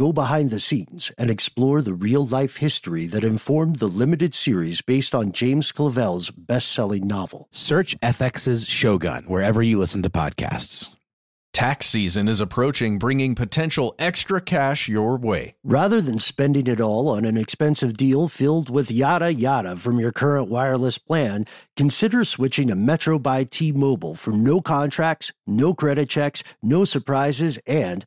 go behind the scenes, and explore the real life history that informed the limited series based on James Clavell's best selling novel. Search FX's Shogun wherever you listen to podcasts. Tax season is approaching, bringing potential extra cash your way. Rather than spending it all on an expensive deal filled with yada yada from your current wireless plan, consider switching to Metro by T Mobile for no contracts, no credit checks, no surprises, and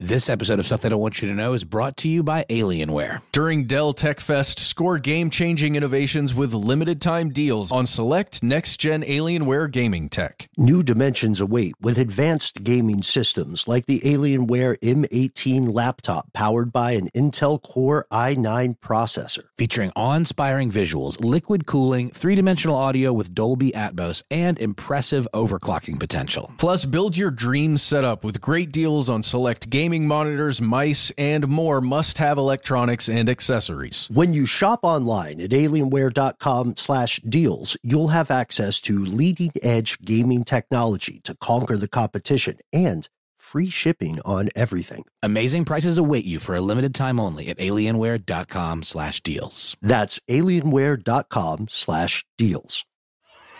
This episode of Stuff They Don't Want You to Know is brought to you by Alienware. During Dell Tech Fest, score game changing innovations with limited time deals on select next gen Alienware gaming tech. New dimensions await with advanced gaming systems like the Alienware M18 laptop powered by an Intel Core i9 processor. Featuring awe inspiring visuals, liquid cooling, three dimensional audio with Dolby Atmos, and impressive overclocking potential. Plus, build your dream setup with great deals on select gaming monitors, mice, and more must have electronics and accessories. When you shop online at alienware.com slash deals, you'll have access to leading edge gaming technology to conquer the competition and free shipping on everything. Amazing prices await you for a limited time only at alienware.com slash deals. That's alienware.com slash deals.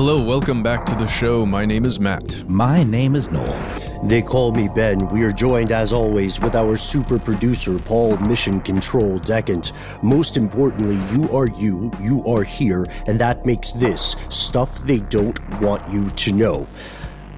Hello, welcome back to the show. My name is Matt. My name is Noel. They call me Ben. We are joined, as always, with our super producer, Paul Mission Control Decant. Most importantly, you are you, you are here, and that makes this stuff they don't want you to know.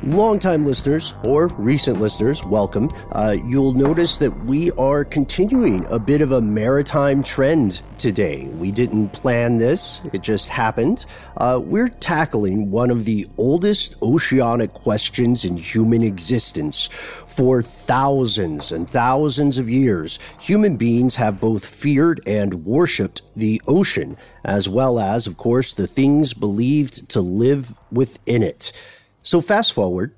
Longtime listeners or recent listeners, welcome. Uh, you'll notice that we are continuing a bit of a maritime trend today. We didn't plan this, it just happened. Uh, we're tackling one of the oldest oceanic questions in human existence. For thousands and thousands of years, human beings have both feared and worshipped the ocean, as well as, of course, the things believed to live within it. So, fast forward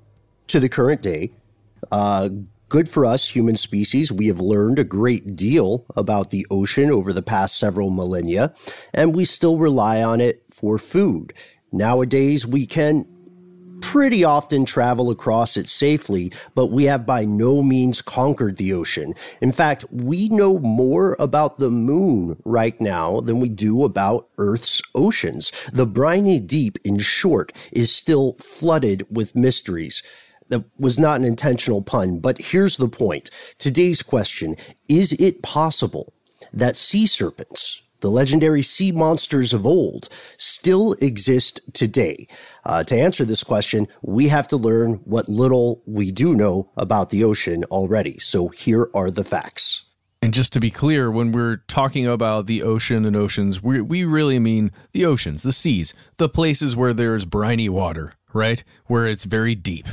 to the current day. Uh, good for us, human species. We have learned a great deal about the ocean over the past several millennia, and we still rely on it for food. Nowadays, we can pretty often travel across it safely, but we have by no means conquered the ocean. In fact, we know more about the moon right now than we do about Earth's oceans. The briny deep, in short, is still flooded with mysteries. That was not an intentional pun, but here's the point. Today's question Is it possible that sea serpents, the legendary sea monsters of old, still exist today? Uh, to answer this question, we have to learn what little we do know about the ocean already. So here are the facts. And just to be clear, when we're talking about the ocean and oceans, we, we really mean the oceans, the seas, the places where there's briny water, right? Where it's very deep.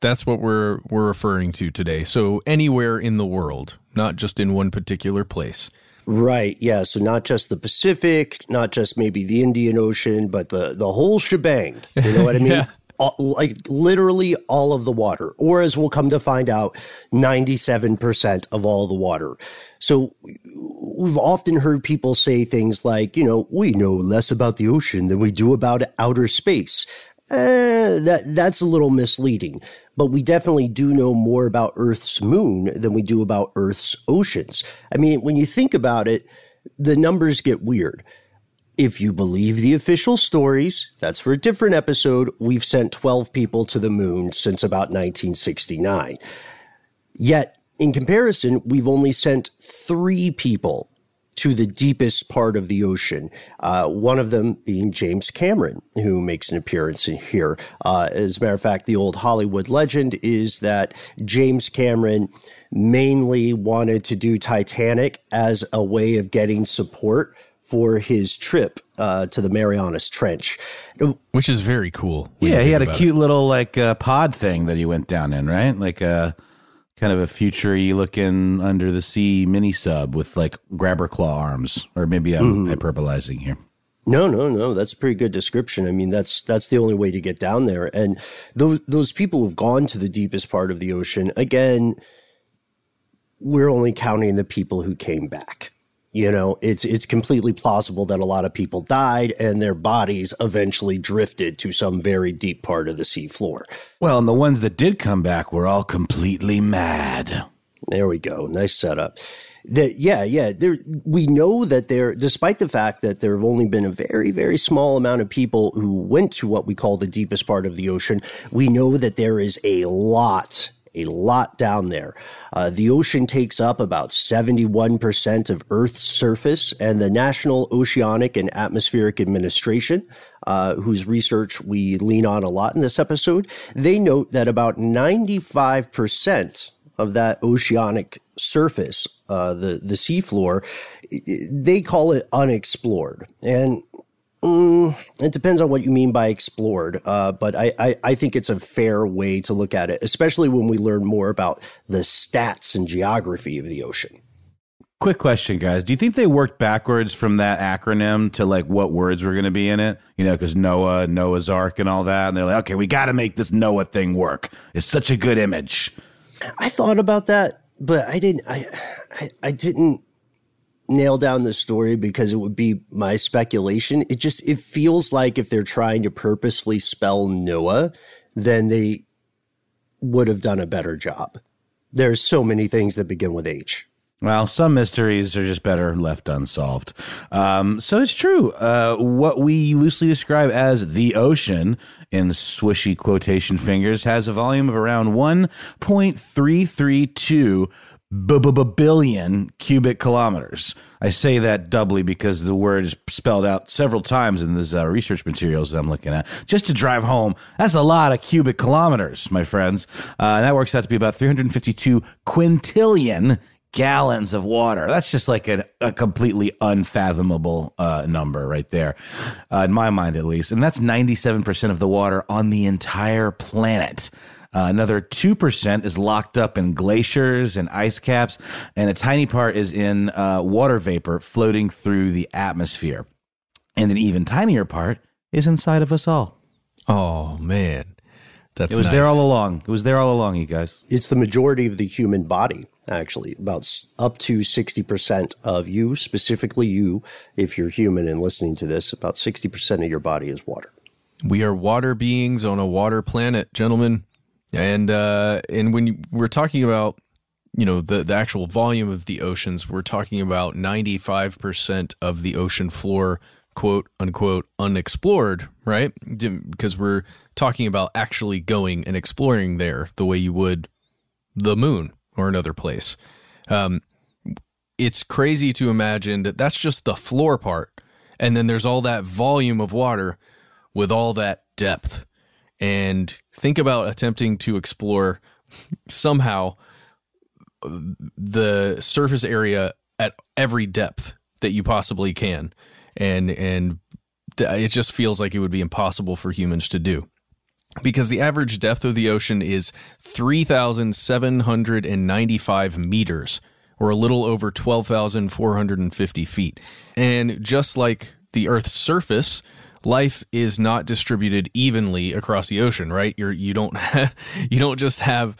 That's what we're we're referring to today. So anywhere in the world, not just in one particular place. Right. Yeah. So not just the Pacific, not just maybe the Indian Ocean, but the the whole shebang. You know what I mean? yeah. all, like literally all of the water, or as we'll come to find out, 97% of all the water. So we've often heard people say things like, you know, we know less about the ocean than we do about outer space. Uh, that that's a little misleading, but we definitely do know more about Earth's moon than we do about Earth's oceans. I mean, when you think about it, the numbers get weird. If you believe the official stories, that's for a different episode. We've sent 12 people to the moon since about 1969. Yet, in comparison, we've only sent three people to the deepest part of the ocean. Uh, one of them being James Cameron, who makes an appearance in here. Uh, as a matter of fact, the old Hollywood legend is that James Cameron mainly wanted to do Titanic as a way of getting support for his trip uh, to the Marianas Trench, which is very cool. Yeah, he had a cute it. little like uh, pod thing that he went down in, right? Like a uh, kind of a future-y looking under the sea mini sub with like grabber claw arms, or maybe I'm mm-hmm. hyperbolizing here. No, no, no. That's a pretty good description. I mean, that's that's the only way to get down there. And those those people who've gone to the deepest part of the ocean, again, we're only counting the people who came back. You know, it's it's completely plausible that a lot of people died and their bodies eventually drifted to some very deep part of the seafloor. Well, and the ones that did come back were all completely mad. There we go. Nice setup. That yeah, yeah. There we know that there despite the fact that there have only been a very, very small amount of people who went to what we call the deepest part of the ocean, we know that there is a lot a lot down there. Uh, the ocean takes up about 71% of Earth's surface, and the National Oceanic and Atmospheric Administration, uh, whose research we lean on a lot in this episode, they note that about 95% of that oceanic surface, uh, the, the seafloor, they call it unexplored. And Mm, it depends on what you mean by explored, uh, but I, I, I, think it's a fair way to look at it, especially when we learn more about the stats and geography of the ocean. Quick question, guys. Do you think they worked backwards from that acronym to like what words were going to be in it? You know, because Noah, Noah's Ark, and all that. And they're like, okay, we got to make this Noah thing work. It's such a good image. I thought about that, but I didn't. I, I, I didn't nail down the story because it would be my speculation. It just it feels like if they're trying to purposefully spell Noah, then they would have done a better job. There's so many things that begin with H. Well, some mysteries are just better left unsolved. Um, so it's true. Uh, what we loosely describe as the ocean, in swishy quotation fingers, has a volume of around 1.332 billion cubic kilometers. I say that doubly because the word is spelled out several times in these uh, research materials that I'm looking at. Just to drive home, that's a lot of cubic kilometers, my friends. Uh, and that works out to be about 352 quintillion gallons of water. That's just like a, a completely unfathomable uh, number right there, uh, in my mind at least. And that's 97% of the water on the entire planet. Uh, another 2% is locked up in glaciers and ice caps, and a tiny part is in uh, water vapor floating through the atmosphere. And an even tinier part is inside of us all. Oh, man. That's it was nice. there all along. It was there all along, you guys. It's the majority of the human body, actually. About up to 60% of you, specifically you, if you're human and listening to this, about 60% of your body is water. We are water beings on a water planet, gentlemen. And uh, and when you, we're talking about you know the the actual volume of the oceans, we're talking about 95% of the ocean floor, quote unquote, unexplored, right? Because we're talking about actually going and exploring there the way you would the moon or another place. Um, it's crazy to imagine that that's just the floor part, and then there's all that volume of water with all that depth and think about attempting to explore somehow the surface area at every depth that you possibly can. And and it just feels like it would be impossible for humans to do. Because the average depth of the ocean is 3795 meters or a little over 12,450 feet. And just like the earth's surface life is not distributed evenly across the ocean, right? You're you don't you don't just have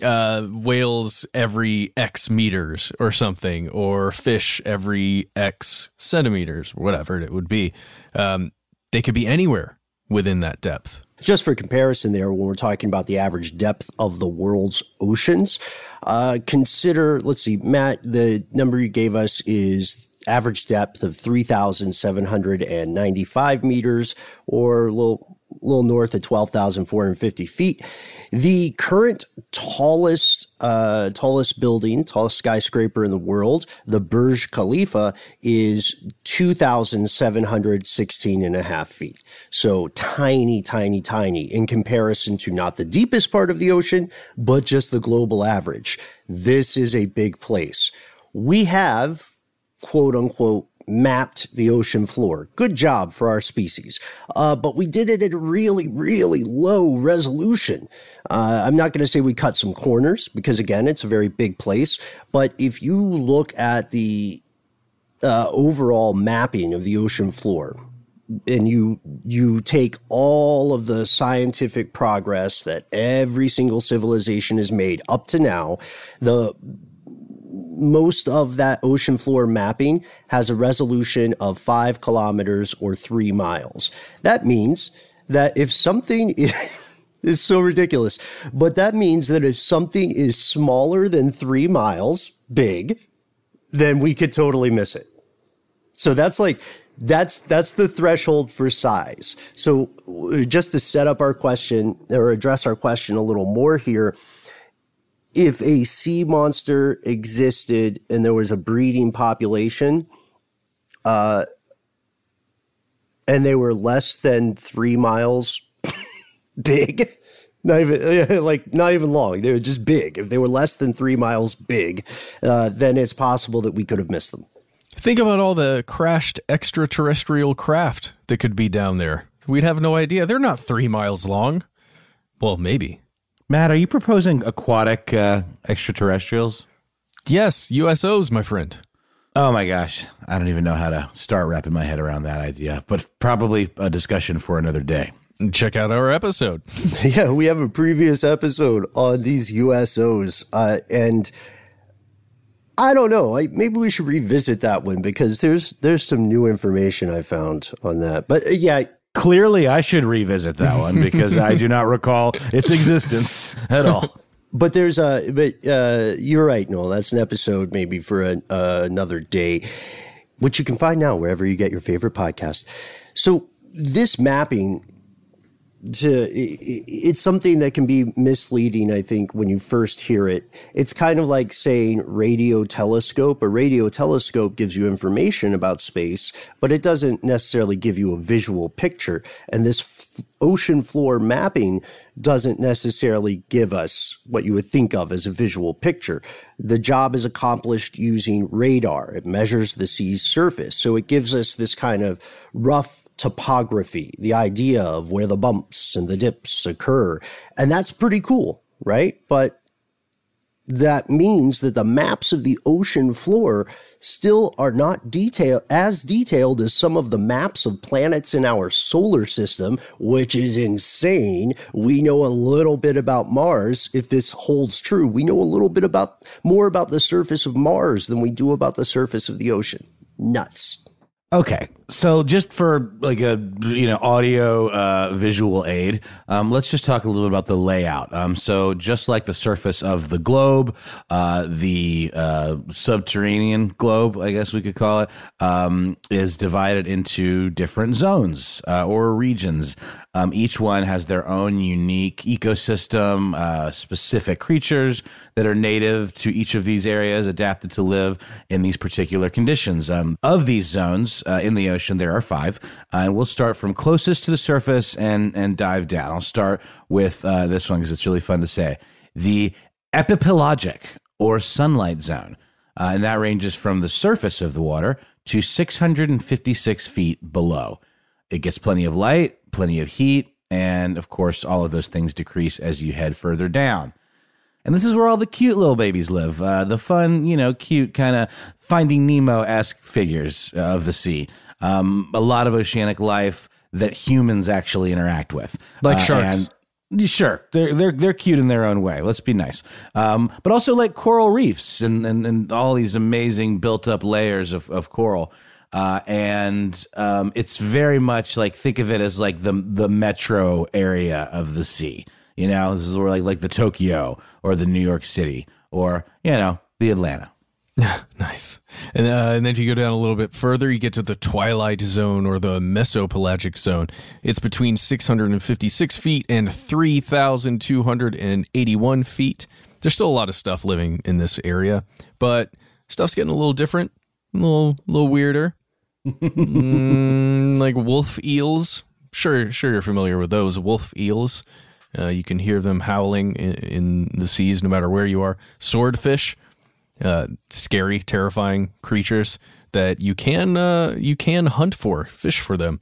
uh, whales every X meters or something, or fish every X centimeters, whatever it would be. Um, they could be anywhere within that depth. Just for comparison, there, when we're talking about the average depth of the world's oceans, uh, consider, let's see, Matt, the number you gave us is average depth of 3,795 meters or a little, little north of 12,450 feet. The current tallest, uh, tallest building, tallest skyscraper in the world, the Burj Khalifa, is 2,716 and a half feet. So tiny, tiny, tiny in comparison to not the deepest part of the ocean, but just the global average. This is a big place. We have quote unquote mapped the ocean floor. Good job for our species. Uh, but we did it at a really, really low resolution. Uh, I'm not going to say we cut some corners because, again, it's a very big place. But if you look at the uh, overall mapping of the ocean floor, and you you take all of the scientific progress that every single civilization has made up to now, the most of that ocean floor mapping has a resolution of five kilometers or three miles. That means that if something is, is so ridiculous, but that means that if something is smaller than three miles big, then we could totally miss it. So that's like, that's that's the threshold for size. So uh, just to set up our question or address our question a little more here, if a sea monster existed and there was a breeding population, uh, and they were less than three miles big, not even like not even long. They were just big. If they were less than three miles big, uh, then it's possible that we could have missed them. Think about all the crashed extraterrestrial craft that could be down there. We'd have no idea. They're not three miles long. Well, maybe. Matt, are you proposing aquatic uh, extraterrestrials? Yes, USOs, my friend. Oh my gosh. I don't even know how to start wrapping my head around that idea, but probably a discussion for another day. Check out our episode. yeah, we have a previous episode on these USOs. Uh, and I don't know. I, maybe we should revisit that one because there's there's some new information I found on that. But uh, yeah, Clearly, I should revisit that one because I do not recall its existence at all. But there's a, but uh, you're right, Noel. That's an episode maybe for uh, another day, which you can find now wherever you get your favorite podcast. So this mapping to it's something that can be misleading i think when you first hear it. It's kind of like saying radio telescope. A radio telescope gives you information about space but it doesn't necessarily give you a visual picture. And this f- ocean floor mapping doesn't necessarily give us what you would think of as a visual picture. The job is accomplished using radar. It measures the sea's surface. So it gives us this kind of rough topography, the idea of where the bumps and the dips occur. And that's pretty cool, right? But that means that the maps of the ocean floor still are not detailed as detailed as some of the maps of planets in our solar system, which is insane. We know a little bit about Mars. If this holds true, we know a little bit about more about the surface of Mars than we do about the surface of the ocean. Nuts. Okay, so just for like a you know audio uh, visual aid, um, let's just talk a little bit about the layout. Um, so just like the surface of the globe, uh, the uh, subterranean globe, I guess we could call it, um, is divided into different zones uh, or regions. Um, each one has their own unique ecosystem, uh, specific creatures that are native to each of these areas, adapted to live in these particular conditions. Um, of these zones uh, in the ocean, there are five, uh, and we'll start from closest to the surface and and dive down. I'll start with uh, this one because it's really fun to say. The epipelagic or sunlight zone, uh, and that ranges from the surface of the water to 656 feet below. It gets plenty of light, plenty of heat, and of course, all of those things decrease as you head further down. And this is where all the cute little babies live. Uh, the fun, you know, cute kind of Finding Nemo esque figures of the sea. Um, a lot of oceanic life that humans actually interact with, Like Uh, sharks. and- Sure, they're they're they're cute in their own way. Let's be nice, um, but also like coral reefs and, and and all these amazing built up layers of of coral. Uh, and um, it's very much like think of it as like the the metro area of the sea. You know, this is where like like the Tokyo or the New York City or you know the Atlanta. Nice. And, uh, and then if you go down a little bit further, you get to the twilight zone or the mesopelagic zone. It's between 656 feet and 3,281 feet. There's still a lot of stuff living in this area, but stuff's getting a little different, a little, little weirder. Mm, like wolf eels. Sure, sure, you're familiar with those wolf eels. Uh, you can hear them howling in, in the seas no matter where you are. Swordfish uh, scary, terrifying creatures that you can uh, you can hunt for, fish for them,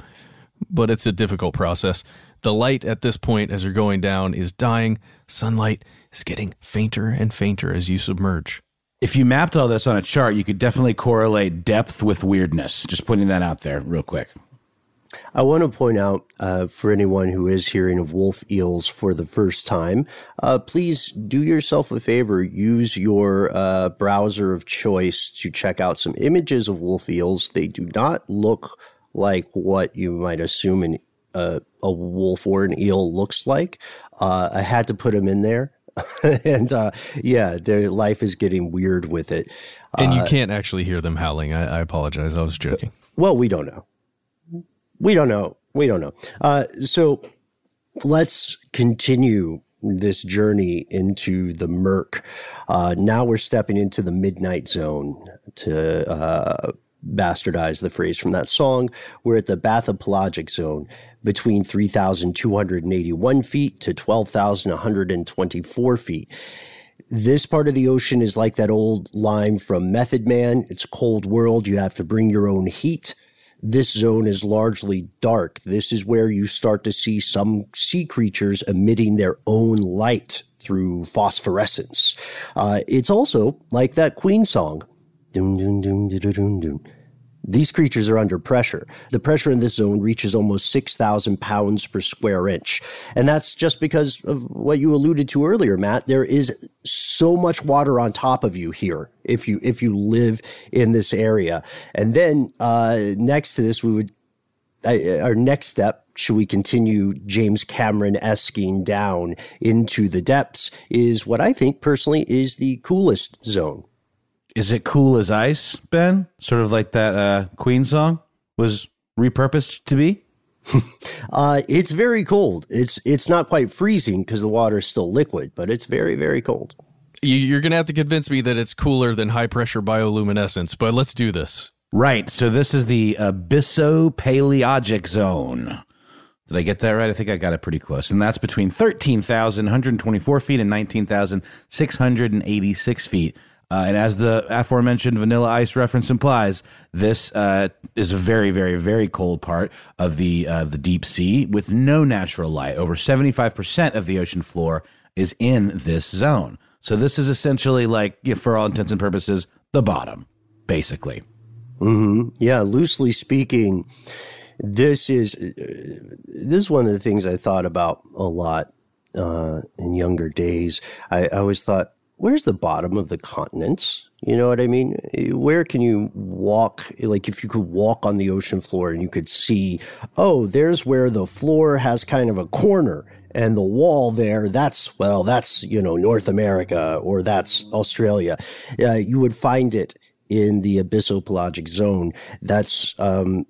but it's a difficult process. The light at this point, as you're going down, is dying. Sunlight is getting fainter and fainter as you submerge. If you mapped all this on a chart, you could definitely correlate depth with weirdness. Just putting that out there real quick. I want to point out uh, for anyone who is hearing of wolf eels for the first time, uh, please do yourself a favor. Use your uh, browser of choice to check out some images of wolf eels. They do not look like what you might assume an, uh, a wolf or an eel looks like. Uh, I had to put them in there. and uh, yeah, their life is getting weird with it. And you can't actually hear them howling. I, I apologize. I was joking. Well, we don't know. We don't know. We don't know. Uh, so let's continue this journey into the murk. Uh, now we're stepping into the midnight zone to uh, bastardize the phrase from that song. We're at the bathypelagic zone between 3,281 feet to 12,124 feet. This part of the ocean is like that old line from Method Man. It's a cold world. You have to bring your own heat. This zone is largely dark. This is where you start to see some sea creatures emitting their own light through phosphorescence. Uh, it's also like that Queen song. Dun, dun, dun, dun, dun, dun. These creatures are under pressure. The pressure in this zone reaches almost 6,000 pounds per square inch. And that's just because of what you alluded to earlier, Matt. There is so much water on top of you here if you, if you live in this area. And then, uh, next to this, we would, uh, our next step, should we continue James Cameron esking down into the depths, is what I think personally is the coolest zone. Is it cool as ice, Ben? Sort of like that uh, Queen song was repurposed to be. Uh, it's very cold. It's it's not quite freezing because the water is still liquid, but it's very very cold. You, you're going to have to convince me that it's cooler than high pressure bioluminescence, but let's do this. Right. So this is the abyssopaleogic zone. Did I get that right? I think I got it pretty close. And that's between 13,124 feet and 19,686 feet. Uh, and as the aforementioned vanilla ice reference implies, this uh, is a very, very, very cold part of the uh, the deep sea with no natural light. Over seventy five percent of the ocean floor is in this zone. So this is essentially like, you know, for all intents and purposes, the bottom, basically. Yeah, loosely speaking, this is uh, this is one of the things I thought about a lot uh, in younger days. I, I always thought, where's the bottom of the continents? You know what I mean? Where can you walk? Like, if you could walk on the ocean floor and you could see, oh, there's where the floor has kind of a corner and the wall there, that's, well, that's, you know, North America or that's Australia. Uh, you would find it in the abyssopelagic zone. That's, um,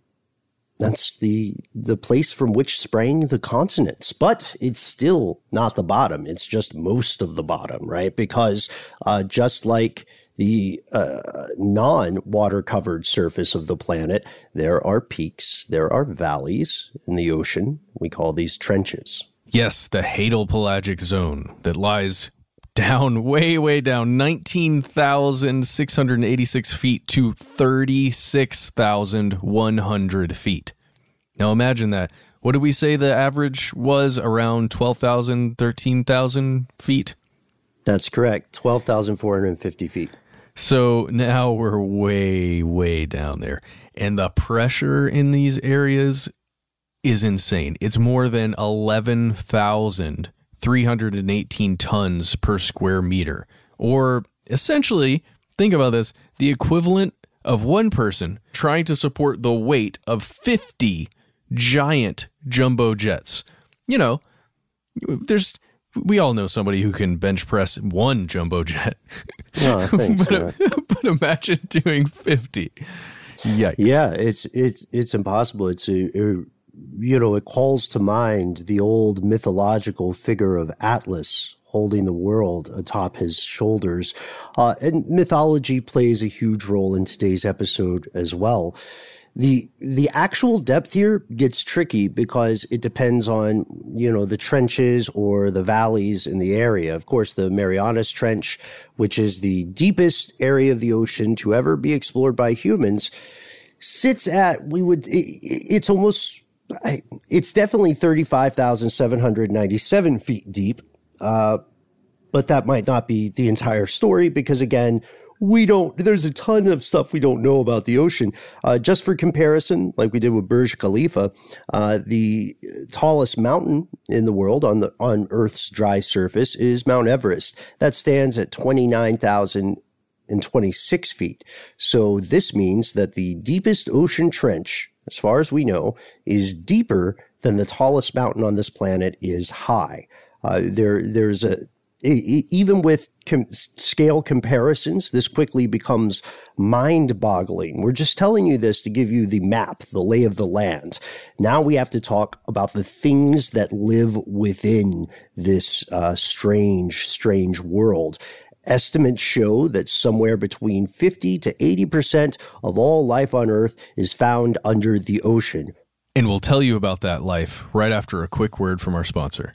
that's the the place from which sprang the continents but it's still not the bottom. It's just most of the bottom right? Because uh, just like the uh, non-water covered surface of the planet there are peaks there are valleys in the ocean. We call these trenches. Yes, the Hadal pelagic zone that lies down, way, way down, 19,686 feet to 36,100 feet. Now imagine that. What did we say the average was? Around 12,000, 13,000 feet? that's correct 12450 feet So now we're way, way down there. And the pressure in these areas is insane. It's more than 11,318 tons per square meter. Or essentially, think about this the equivalent of one person trying to support the weight of 50 giant jumbo jets. You know, there's we all know somebody who can bench press one jumbo jet. Oh, no, thanks. but, but imagine doing 50. Yikes. Yeah, it's it's it's impossible. It's a, a, you know, it calls to mind the old mythological figure of Atlas holding the world atop his shoulders. Uh, and mythology plays a huge role in today's episode as well the the actual depth here gets tricky because it depends on you know the trenches or the valleys in the area. Of course, the Marianas Trench, which is the deepest area of the ocean to ever be explored by humans, sits at we would it, it's almost it's definitely thirty five thousand seven hundred ninety seven feet deep. Uh, but that might not be the entire story because again we don't, there's a ton of stuff we don't know about the ocean. Uh, just for comparison, like we did with Burj Khalifa, uh, the tallest mountain in the world on the, on Earth's dry surface is Mount Everest. That stands at 29,026 feet. So this means that the deepest ocean trench, as far as we know, is deeper than the tallest mountain on this planet is high. Uh, there, there's a even with com- scale comparisons, this quickly becomes mind boggling. We're just telling you this to give you the map, the lay of the land. Now we have to talk about the things that live within this uh, strange, strange world. Estimates show that somewhere between 50 to 80% of all life on Earth is found under the ocean. And we'll tell you about that life right after a quick word from our sponsor.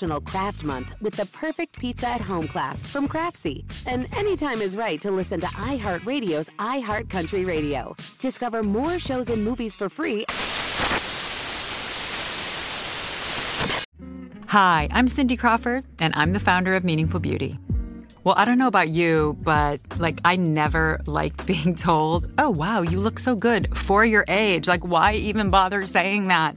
National Craft Month with the perfect pizza at home class from Craftsy. And anytime is right to listen to iHeartRadio's iHeartCountry Radio. Discover more shows and movies for free. Hi, I'm Cindy Crawford, and I'm the founder of Meaningful Beauty. Well, I don't know about you, but like I never liked being told, oh, wow, you look so good for your age. Like, why even bother saying that?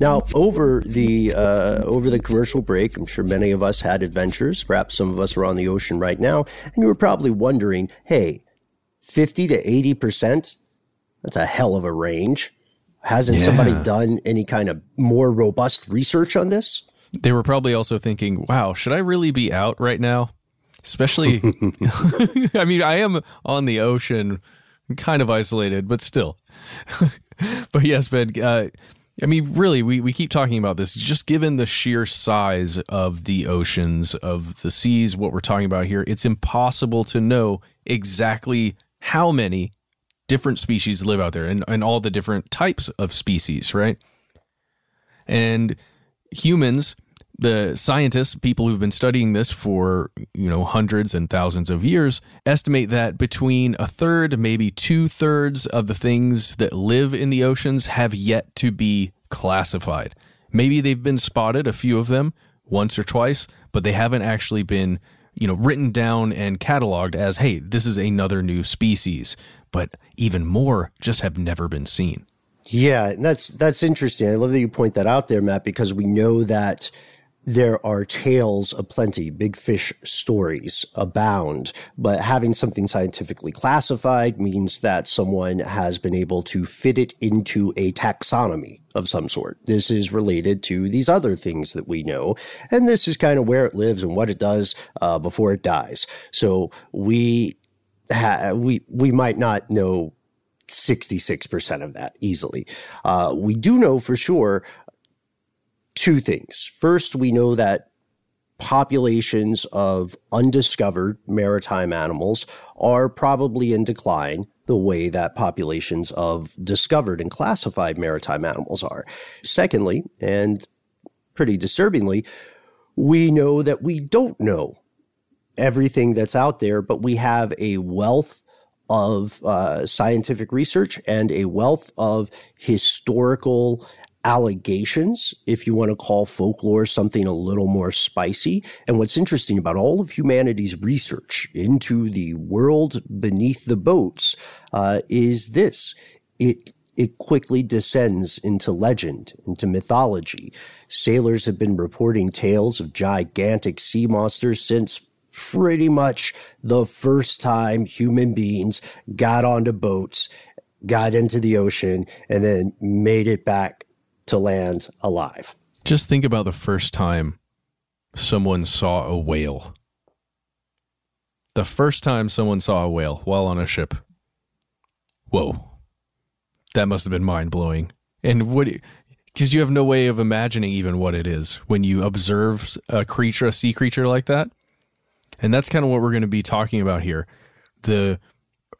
now. Over the uh, over the commercial break, I'm sure many of us had adventures. Perhaps some of us are on the ocean right now, and you were probably wondering, "Hey, fifty to eighty percent? That's a hell of a range." Hasn't Yeah. somebody done any kind of more robust research on this? They were probably also thinking, wow, should I really be out right now? Especially, I mean, I am on the ocean, kind of isolated, but still. but yes, Ben, uh, I mean, really, we, we keep talking about this. Just given the sheer size of the oceans, of the seas, what we're talking about here, it's impossible to know exactly how many different species live out there and, and all the different types of species, right? And humans, the scientists, people who've been studying this for, you know, hundreds and thousands of years, estimate that between a third, maybe two thirds of the things that live in the oceans have yet to be classified. Maybe they've been spotted, a few of them, once or twice, but they haven't actually been, you know, written down and cataloged as, hey, this is another new species. But even more just have never been seen. Yeah, that's that's interesting. I love that you point that out there, Matt, because we know that there are tales aplenty, big fish stories abound, but having something scientifically classified means that someone has been able to fit it into a taxonomy of some sort. This is related to these other things that we know, and this is kind of where it lives and what it does uh, before it dies. So we ha- we we might not know 66% of that easily. Uh, we do know for sure two things. First, we know that populations of undiscovered maritime animals are probably in decline the way that populations of discovered and classified maritime animals are. Secondly, and pretty disturbingly, we know that we don't know everything that's out there, but we have a wealth of uh, scientific research and a wealth of historical allegations, if you want to call folklore something a little more spicy. And what's interesting about all of humanity's research into the world beneath the boats uh, is this it it quickly descends into legend, into mythology. Sailors have been reporting tales of gigantic sea monsters since pretty much the first time human beings got onto boats, got into the ocean, and then made it back to land alive. Just think about the first time someone saw a whale. The first time someone saw a whale while on a ship. Whoa. That must have been mind blowing. And what, because you have no way of imagining even what it is when you observe a creature, a sea creature like that. And that's kind of what we're going to be talking about here. The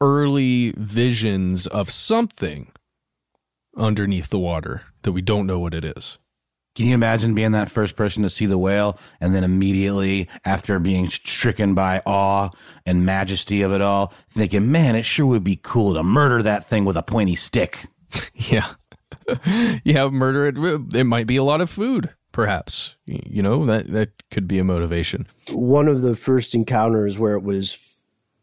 early visions of something underneath the water that we don't know what it is. Can you imagine being that first person to see the whale and then immediately after being stricken by awe and majesty of it all, thinking, man, it sure would be cool to murder that thing with a pointy stick? Yeah. yeah, murder it. It might be a lot of food, perhaps. You know, that, that could be a motivation. One of the first encounters where it was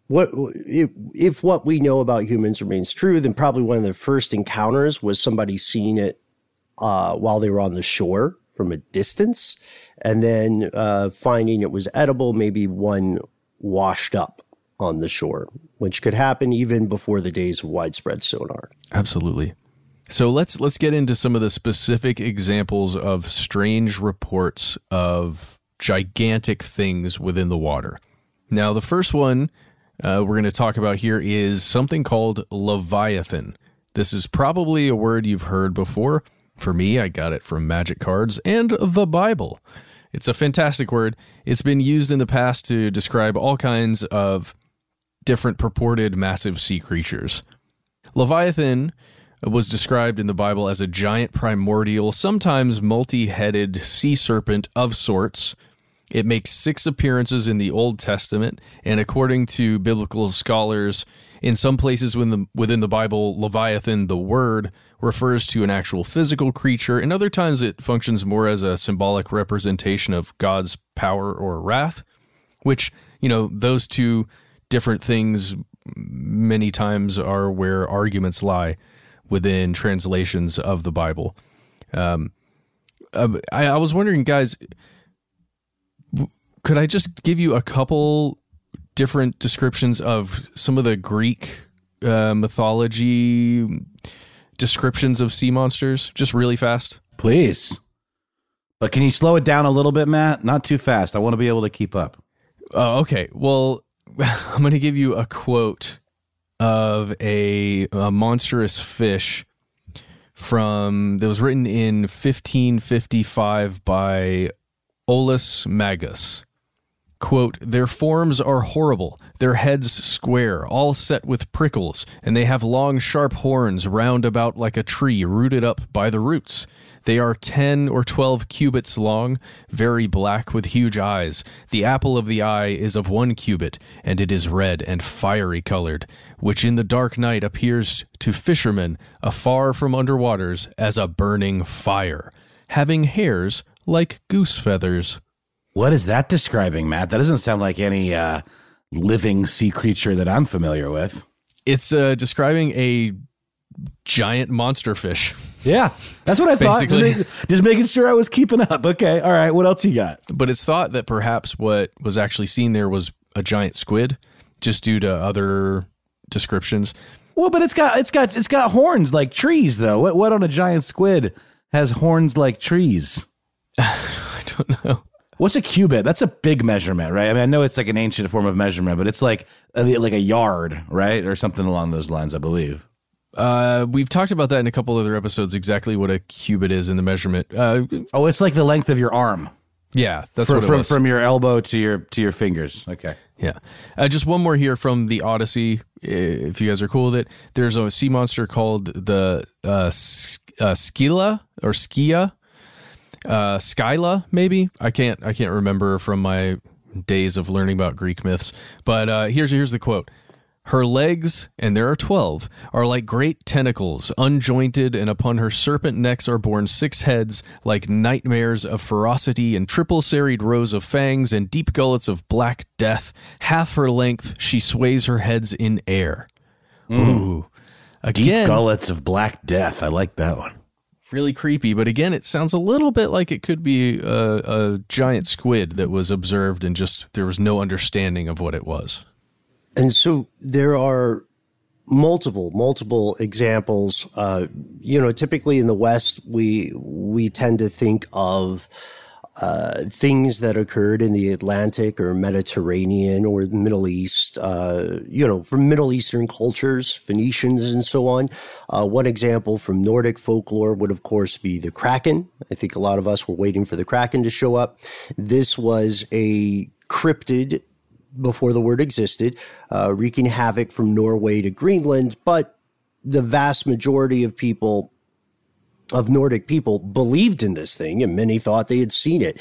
what if, if what we know about humans remains true, then probably one of the first encounters was somebody seeing it uh, while they were on the shore from a distance, and then uh, finding it was edible. Maybe one washed up on the shore, which could happen even before the days of widespread sonar. Absolutely. So let's let's get into some of the specific examples of strange reports of gigantic things within the water. Now, the first one uh, we're going to talk about here is something called Leviathan. This is probably a word you've heard before. For me, I got it from magic cards and the Bible. It's a fantastic word. It's been used in the past to describe all kinds of different purported massive sea creatures. Leviathan was described in the Bible as a giant primordial, sometimes multi headed sea serpent of sorts. It makes six appearances in the Old Testament, and according to biblical scholars, in some places within the, within the Bible, Leviathan, the word, refers to an actual physical creature, and other times it functions more as a symbolic representation of God's power or wrath, which, you know, those two different things many times are where arguments lie within translations of the Bible. Um, uh, I, I was wondering, guys, could I just give you a couple different descriptions of some of the Greek uh, mythology descriptions of sea monsters, just really fast? Please. But can you slow it down a little bit, Matt? Not too fast. I want to be able to keep up. Oh, okay. Well, I'm going to give you a quote of a, a monstrous fish from that was written in 1555 by Olaus Magnus. Quote, Their forms are horrible, their heads square, all set with prickles, and they have long sharp horns round about like a tree rooted up by the roots. They are ten or twelve cubits long, very black with huge eyes. The apple of the eye is of one cubit, and it is red and fiery colored, which in the dark night appears to fishermen afar from under waters as a burning fire, having hairs like goose feathers. What is that describing, Matt? That doesn't sound like any uh, living sea creature that I'm familiar with. It's uh, describing a giant monster fish. Yeah, that's what I thought. Just, just making sure I was keeping up. Okay, all right. What else you got? But it's thought that perhaps what was actually seen there was a giant squid, just due to other descriptions. Well, but it's got it's got it's got horns like trees, though. What what on a giant squid has horns like trees? I don't know. What's a cubit? That's a big measurement, right? I mean, I know it's like an ancient form of measurement, but it's like a, like a yard, right, or something along those lines, I believe. Uh, we've talked about that in a couple other episodes. Exactly what a cubit is in the measurement. Uh, oh, it's like the length of your arm. Yeah, that's from, what it from, from your elbow to your to your fingers. Okay. Yeah. Uh, just one more here from the Odyssey, if you guys are cool with it. There's a sea monster called the uh, uh, Scylla or Skia uh, Skyla, maybe I can't I can't remember from my days of learning about Greek myths. But uh, here's here's the quote. Her legs, and there are twelve, are like great tentacles, unjointed, and upon her serpent necks are borne six heads, like nightmares of ferocity, and triple serried rows of fangs, and deep gullets of black death. Half her length, she sways her heads in air. Mm. Ooh. Again, Deep gullets of black death. I like that one really creepy. But again, it sounds a little bit like it could be a, a, giant squid that was observed and just there was no understanding of what it was. And so there are multiple multiple examples uh, you know typically in the west we we tend to think of uh, things that occurred in the Atlantic or Mediterranean or the Middle East, uh, you know, from Middle Eastern cultures, Phoenicians and so on. Uh, one example from Nordic folklore would, of course, be the Kraken. I think a lot of us were waiting for the Kraken to show up. This was a cryptid before the word existed, uh, wreaking havoc from Norway to Greenland, but the vast majority of people of Nordic people believed in this thing, and many thought they had seen it.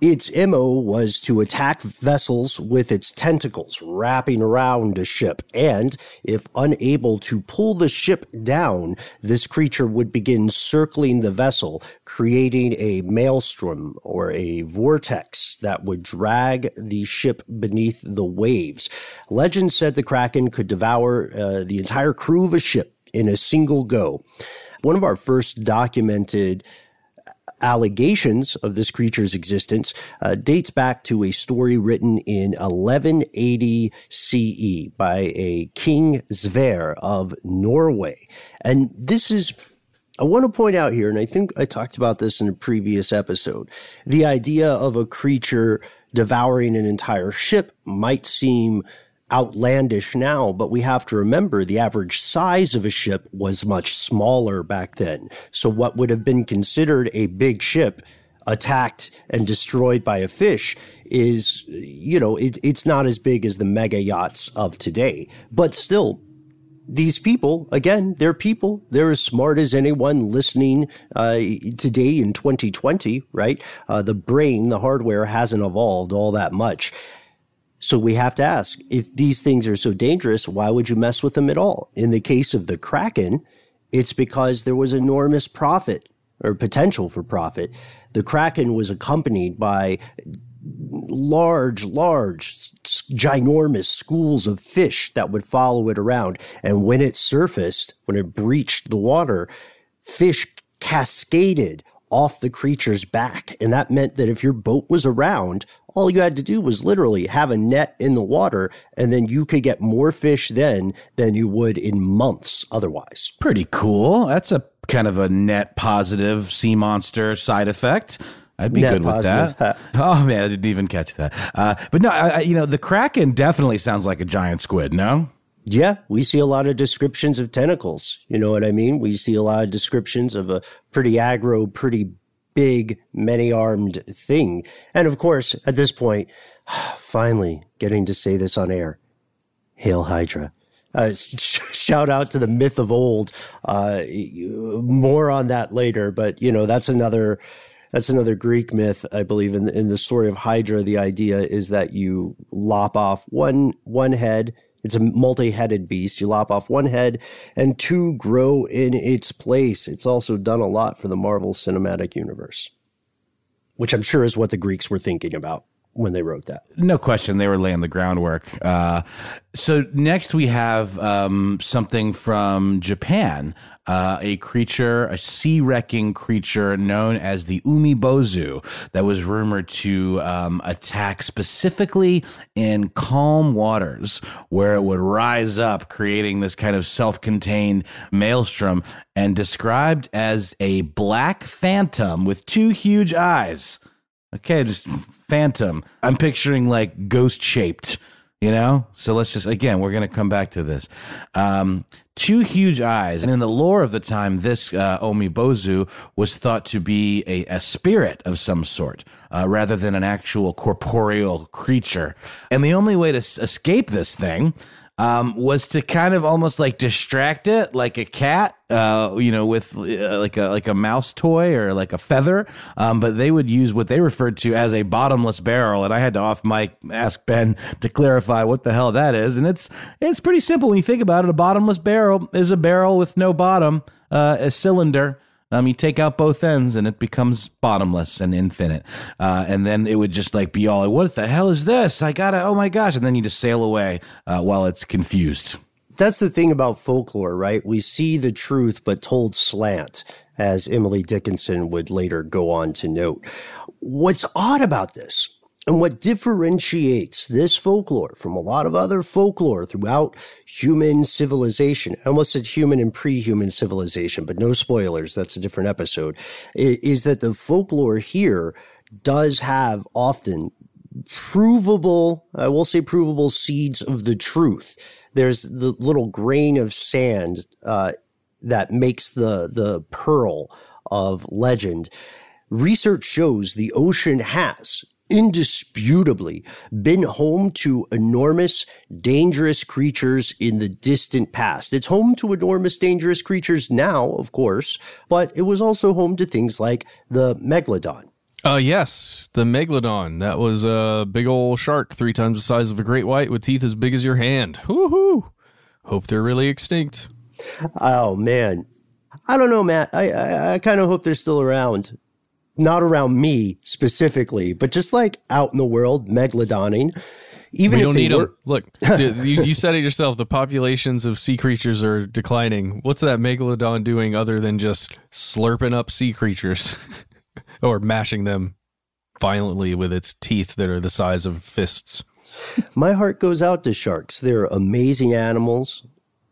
Its MO was to attack vessels with its tentacles wrapping around a ship, and if unable to pull the ship down, this creature would begin circling the vessel, creating a maelstrom or a vortex that would drag the ship beneath the waves. Legend said the Kraken could devour uh, the entire crew of a ship in a single go. One of our first documented allegations of this creature's existence uh, dates back to a story written in 1180 CE by a King Sverre of Norway. And this is I want to point out here, and I think I talked about this in a previous episode, the idea of a creature devouring an entire ship might seem outlandish now, but we have to remember the average size of a ship was much smaller back then. So what would have been considered a big ship attacked and destroyed by a fish is, you know, it, it's not as big as the mega yachts of today, but still these people, again, they're people. They're as smart as anyone listening uh, today in 2020, right? Uh, the brain, the hardware hasn't evolved all that much. So we have to ask if these things are so dangerous, why would you mess with them at all? In the case of the Kraken, it's because there was enormous profit or potential for profit. The Kraken was accompanied by large, large, ginormous schools of fish that would follow it around. And when it surfaced, when it breached the water, fish cascaded off the creature's back. And that meant that if your boat was around, all you had to do was literally have a net in the water, and then you could get more fish then than you would in months otherwise. Pretty cool. That's a kind of a net positive sea monster side effect. I'd be Net good with that. oh man, I didn't even catch that. Uh, but no, I, I- you know, the kraken definitely sounds like a giant squid. No, Yeah, we see a lot of descriptions of tentacles. You know what I mean? We see a lot of descriptions of a pretty aggro, pretty big, many armed thing. And of course, at this point, finally getting to say this on air Hail Hydra. Uh, sh- shout out to the myth of old. Uh, more on that later, but you know that's another that's another Greek myth, I believe. In the, in the story of Hydra, the idea is that you lop off one one head. It's a multi-headed beast. You lop off one head, and two grow in its place. It's also done a lot for the Marvel Cinematic Universe, which I'm sure is what the Greeks were thinking about when they wrote that. no question, they were laying the groundwork. Uh, so next we have um, something from Japan, uh, a creature, a sea-wrecking creature known as the Umibozu, that was rumored to um, attack specifically in calm waters, where it would rise up, creating this kind of self-contained maelstrom, and described as a black phantom with two huge eyes. Okay, just phantom. I'm picturing like ghost shaped, you know? So let's just, again, we're going to come back to this. Um, two huge eyes. And in the lore of the time, this uh, Umibozu was thought to be a, a spirit of some sort uh, rather than an actual corporeal creature. And the only way to s- escape this thing um, was to kind of almost like distract it like a cat, uh, you know, with uh, like a like a mouse toy or like a feather. Um, but they would use what they referred to as a bottomless barrel, and I had to off mic ask Ben to clarify what the hell that is. And it's it's pretty simple when you think about it. A bottomless barrel is a barrel with no bottom, uh, a cylinder. Um, you take out both ends and it becomes bottomless and infinite. Uh, and then it would just like be all, like, what the hell is this? I gotta, oh my gosh. And then you just sail away uh, while it's confused. that's the thing about folklore, right? We see the truth, but told slant, as Emily Dickinson would later go on to note. What's odd about this, and what differentiates this folklore from a lot of other folklore throughout human civilization, I almost said human and pre human civilization, but no spoilers, that's a different episode, is that the folklore here does have often provable, I will say provable seeds of the truth. There's the little grain of sand uh, that makes the the pearl of legend. Research shows the ocean has indisputably been home to enormous, dangerous creatures in the distant past. It's home to enormous, dangerous creatures now, of course, but it was also home to things like the megalodon. Uh, yes, the megalodon. That was a big old shark, three times the size of a great white, with teeth as big as your hand. Woohoo! Hope they're really extinct. Oh man, I don't know, Matt. I I, I kind of hope they're still around. Not around me specifically, but just like out in the world, megalodoning. Even we if don't need were, them. Look, you, you said it yourself. The populations of sea creatures are declining. What's that megalodon doing other than just slurping up sea creatures or mashing them violently with its teeth that are the size of fists? My heart goes out to sharks. They're amazing animals.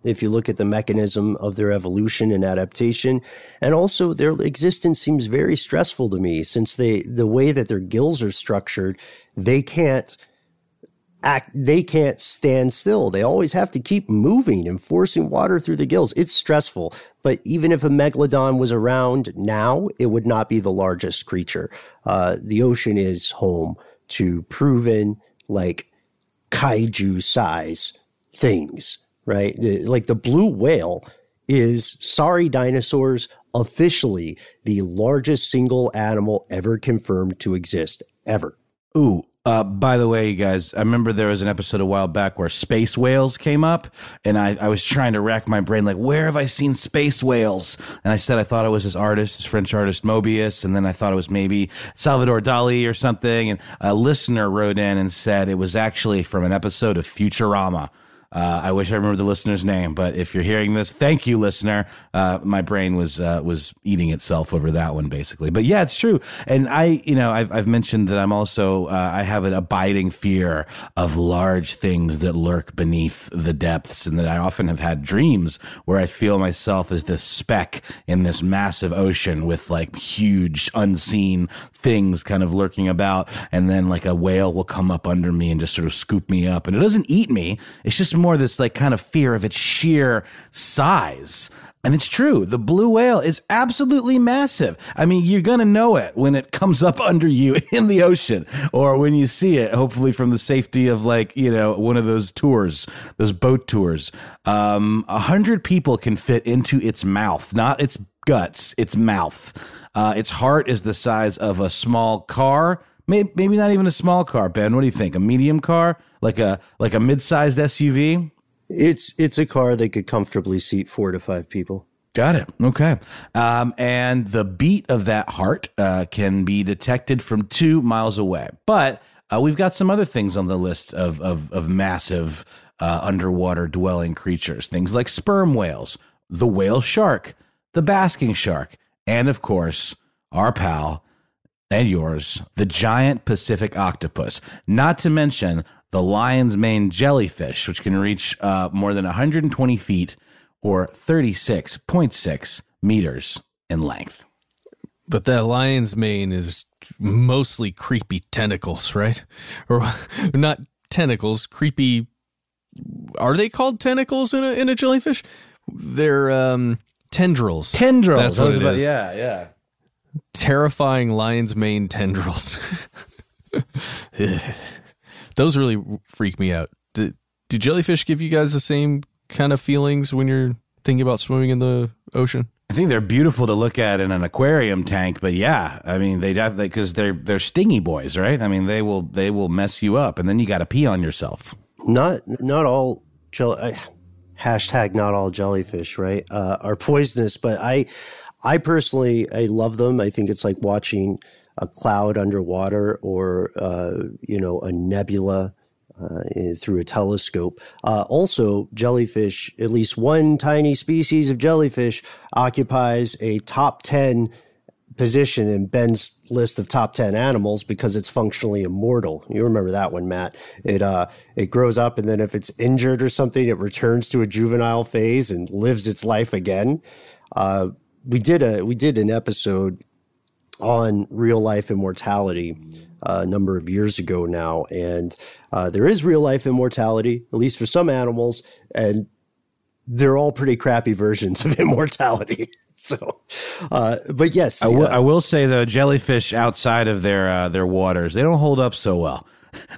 If you look at the mechanism of their evolution and adaptation, and also their existence seems very stressful to me since they the way that their gills are structured, they can't act they can't stand still. They always have to keep moving and forcing water through the gills. It's stressful. But even if a megalodon was around now, it would not be the largest creature. Uh, the ocean is home to proven like kaiju size things, right? Like the blue whale is sorry dinosaurs officially the largest single animal ever confirmed to exist ever. Ooh, uh, by the way, you guys, I remember there was an episode a while back where space whales came up, and I, I was trying to rack my brain, like, where have I seen space whales? And I said I thought it was this artist, this French artist Mobius, and then I thought it was maybe Salvador Dali or something. And a listener wrote in and said it was actually from an episode of Futurama. Uh, I wish I remember the listener's name, but if you're hearing this, thank you, listener. Uh, my brain was uh, was eating itself over that one, basically. But yeah, it's true. And I, you know, I've, I've mentioned that I'm also uh, I have an abiding fear of large things that lurk beneath the depths, and that I often have had dreams where I feel myself as this speck in this massive ocean with like huge unseen things kind of lurking about, and then like a whale will come up under me and just sort of scoop me up, and it doesn't eat me. It's just more this like kind of fear of its sheer size. And it's true. The blue whale is absolutely massive. I mean, you're going to know it when it comes up under you in the ocean or when you see it, hopefully from the safety of like, you know, one of those tours, those boat tours. Um, a hundred people can fit into its mouth, not its guts, its mouth. Uh, its heart is the size of a small car. Maybe, maybe not even a small car, Ben. What do you think? A medium car? Like a, like a mid-sized SUV? It's it's a car that could comfortably seat four to five people. Got it. Okay. Um, and the beat of that heart uh, can be detected from two miles away. But uh, we've got some other things on the list of of, of massive uh, underwater dwelling creatures. Things like sperm whales, the whale shark, the basking shark, and of course our pal and yours, the giant Pacific octopus. Not to mention the lion's mane jellyfish, which can reach uh, more than 120 feet or 36.6 meters in length. But that lion's mane is mostly creepy tentacles, right? Or not tentacles, creepy. Are they called tentacles in a in a jellyfish? They're um, tendrils. Tendrils. That's what it about, is. yeah, yeah. Terrifying lion's mane tendrils. Those really freak me out. Do, do jellyfish give you guys the same kind of feelings when you're thinking about swimming in the ocean? I think they're beautiful to look at in an aquarium tank, but yeah, I mean they definitely because they're they're stingy boys, right? I mean they will they will mess you up, and then you got to pee on yourself. Not not all jelly. Hashtag not all jellyfish, right? Uh, are poisonous, but I, I personally, I love them. I think it's like watching a cloud underwater or uh, you know a nebula uh, through a telescope. Uh, also, jellyfish, at least one tiny species of jellyfish, occupies a top 10 position in Ben's list of top 10 animals because it's functionally immortal. You remember that one, Matt. It, uh, it grows up and then if it's injured or something, it returns to a juvenile phase and lives its life again. Uh, we did a, we did an episode on real life immortality uh, a number of years ago now. And uh, there is real life immortality, at least for some animals, and they're all pretty crappy versions of immortality. so, uh, but yes, I will, I will say though, jellyfish outside of their uh, their waters, they don't hold up so well.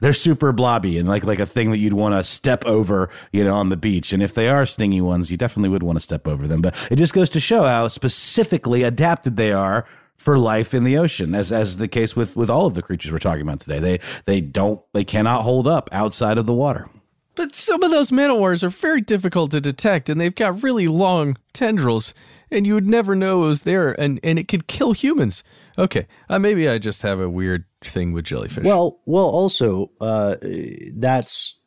They're super blobby and like like a thing that you'd want to step over, you know, on the beach. And if they are stingy ones, you definitely would want to step over them. But it just goes to show how specifically adapted they are for life in the ocean, as as the case with with all of the creatures we're talking about today. They they don't they cannot hold up outside of the water. But some of those manowars are very difficult to detect, and they've got really long tendrils, and you would never know it was there, and and it could kill humans. Okay, uh, maybe I just have a weird thing with jellyfish. Well, well, also uh, that's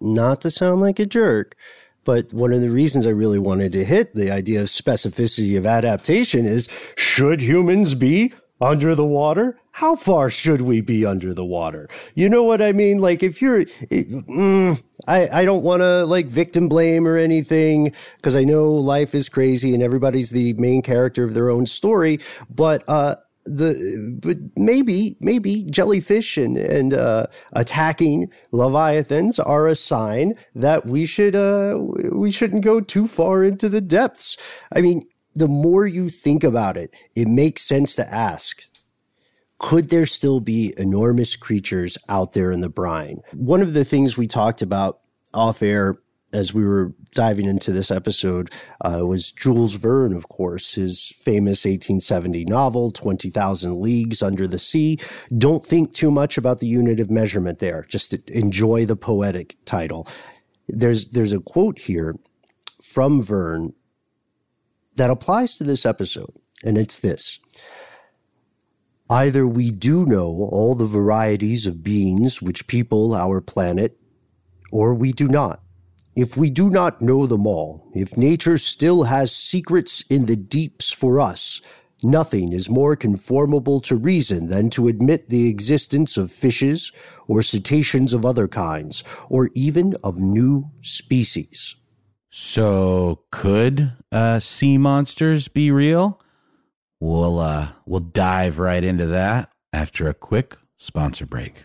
not to sound like a jerk, but one of the reasons I really wanted to hit the idea of specificity of adaptation is should humans be under the water? How far should we be under the water? You know what I mean? Like if you're, mm, I, I don't want to like victim blame or anything because I know life is crazy and everybody's the main character of their own story. But, uh, the but maybe maybe jellyfish and and uh, attacking leviathans are a sign that we should uh we shouldn't go too far into the depths. I mean, the more you think about it, it makes sense to ask. Could there still be enormous creatures out there in the brine? One of the things we talked about off air as we were diving into this episode uh, was Jules Verne, of course, his famous 1870 novel, 20,000 Leagues Under the Sea. Don't think too much about the unit of measurement there. Just enjoy the poetic title. There's, there's a quote here from Verne that applies to this episode, and it's this. Either we do know all the varieties of beings which people our planet or we do not. If we do not know them all, if nature still has secrets in the deeps for us, nothing is more conformable to reason than to admit the existence of fishes or cetaceans of other kinds, or even of new species. So, could uh, sea monsters be real? We'll uh, we'll dive right into that after a quick sponsor break.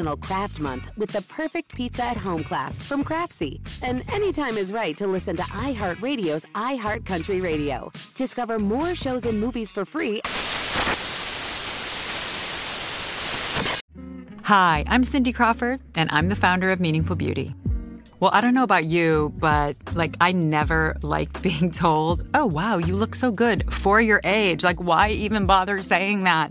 National Craft Month with the perfect pizza at home class from Craftsy. And anytime is right to listen to iHeartRadio's iHeartCountry Radio. Discover more shows and movies for free. Hi, I'm Cindy Crawford, and I'm the founder of Meaningful Beauty. Well, I don't know about you, but like, I never liked being told, oh, wow, you look so good for your age. Like, why even bother saying that?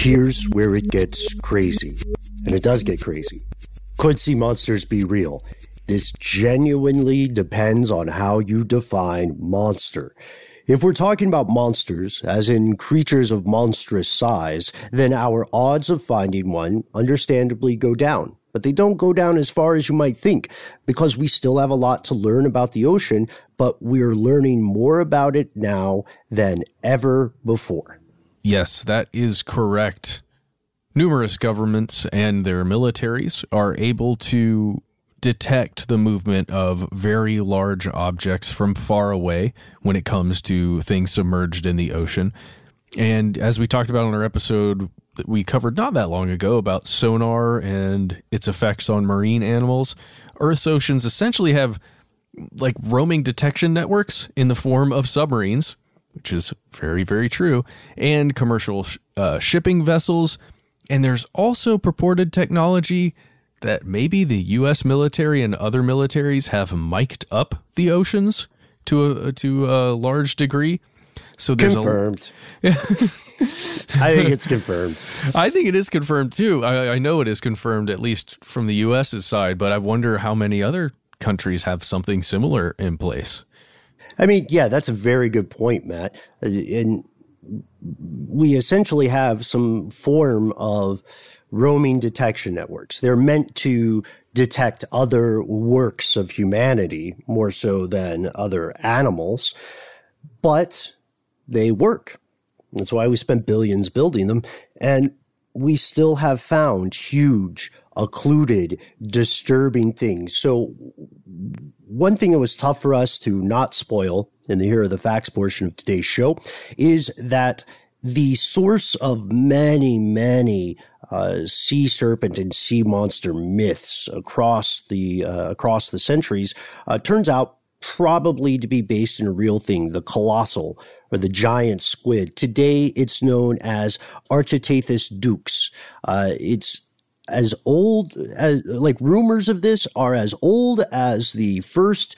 Here's where it gets crazy. And it does get crazy. Could sea monsters be real? This genuinely depends on how you define monster. If we're talking about monsters, as in creatures of monstrous size, then our odds of finding one understandably go down. But they don't go down as far as you might think, because we still have a lot to learn about the ocean, but we're learning more about it now than ever before. Yes, that is correct. Numerous governments and their militaries are able to detect the movement of very large objects from far away when it comes to things submerged in the ocean. And as we talked about on our episode that we covered not that long ago about sonar and its effects on marine animals, Earth's oceans essentially have like roaming detection networks in the form of submarines, which is very, very true, and commercial uh, shipping vessels. And there's also purported technology that maybe the U.S. military and other militaries have mic'd up the oceans to a to a large degree. So there's confirmed. A, I think it's confirmed. I think it is confirmed too. I, I know it is confirmed at least from the U.S.'s side, but I wonder how many other countries have something similar in place. I mean, yeah, that's a very good point, Matt. And we essentially have some form of roaming detection networks. They're meant to detect other works of humanity more so than other animals, but they work. That's why we spent billions building them. And we still have found huge occluded, disturbing things. So one thing that was tough for us to not spoil in the Here Are the Facts portion of today's show is that the source of many, many uh, sea serpent and sea monster myths across the uh, across the centuries uh, turns out probably to be based in a real thing, the colossal or the giant squid. Today, it's known as Architeuthis dux. Uh, it's as old as like rumors of this are as old as the first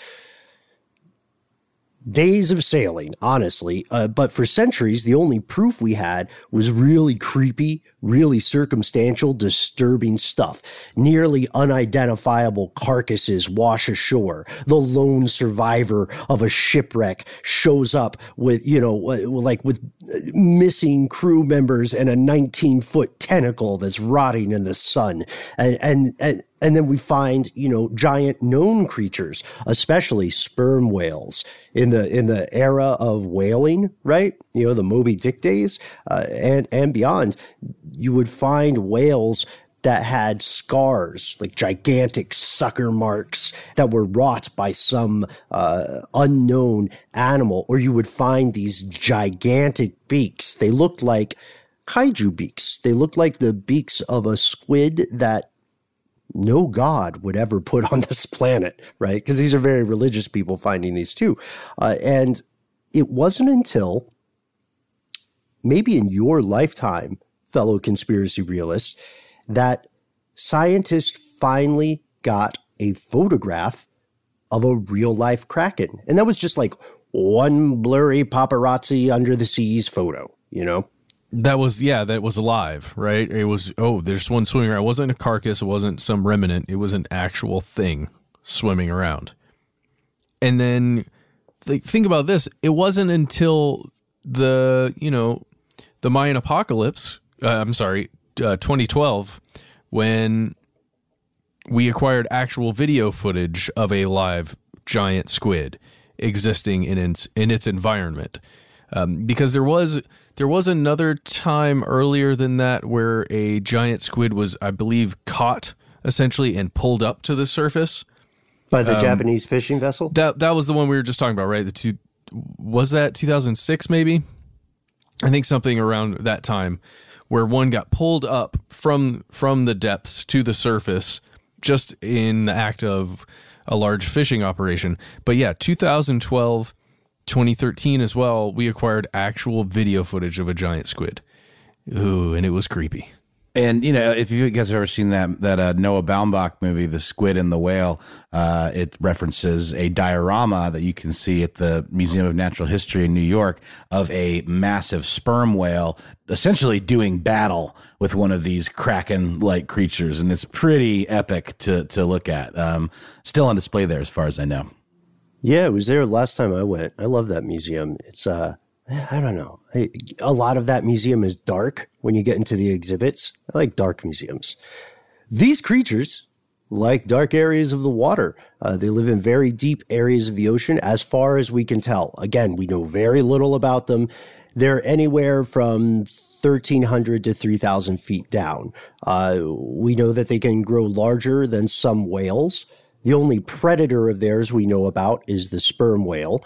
days of sailing, honestly. Uh, but for centuries, the only proof we had was really creepy, really circumstantial, disturbing stuff. Nearly unidentifiable carcasses wash ashore. The lone survivor of a shipwreck shows up with, you know, like with uh, missing crew members and a 19 foot tentacle that's rotting in the sun. And, and, and, and then we find, you know, giant known creatures, especially sperm whales in the in the era of whaling, right? You know, the Moby Dick days uh, and and beyond. You would find whales that had scars, like gigantic sucker marks that were wrought by some uh, unknown animal, or you would find these gigantic beaks. They looked like kaiju beaks. They looked like the beaks of a squid that no God would ever put on this planet, right? Because these are very religious people finding these too. Uh, and it wasn't until maybe in your lifetime, fellow conspiracy realists, that scientists finally got a photograph of a real life kraken. And that was just like one blurry paparazzi under the seas photo, you know? That was yeah, that was alive, right? It was oh, there's one swimming around. It wasn't a carcass, it wasn't some remnant, it was an actual thing swimming around. And then like, think about this, it wasn't until the, you know, the Mayan apocalypse, uh, I'm sorry, uh, 2012 when we acquired actual video footage of a live giant squid existing in its in its environment. Um, because there was there was another time earlier than that where a giant squid was, I believe, caught essentially and pulled up to the surface by the um, Japanese fishing vessel. That that was the one we were just talking about, right? The two was that 2006 maybe. I think something around that time where one got pulled up from from the depths to the surface just in the act of a large fishing operation. But yeah, 2012 2013 as well, we acquired actual video footage of a giant squid. Ooh, and it was creepy. And you know, if you guys have ever seen that that uh, Noah Baumbach movie, The Squid and the Whale, uh, it references a diorama that you can see at the Museum of Natural History in New York of a massive sperm whale, essentially doing battle with one of these kraken-like creatures, and it's pretty epic to to look at. Um, still on display there, as far as I know. Yeah, it was there last time I went. I love that museum. It's uh I don't know. A lot of that museum is dark when you get into the exhibits. I like dark museums. These creatures like dark areas of the water. Uh, they live in very deep areas of the ocean, as far as we can tell. Again, we know very little about them. They're anywhere from 1,300 to 3,000 feet down. Uh, we know that they can grow larger than some whales. The only predator of theirs we know about is the sperm whale.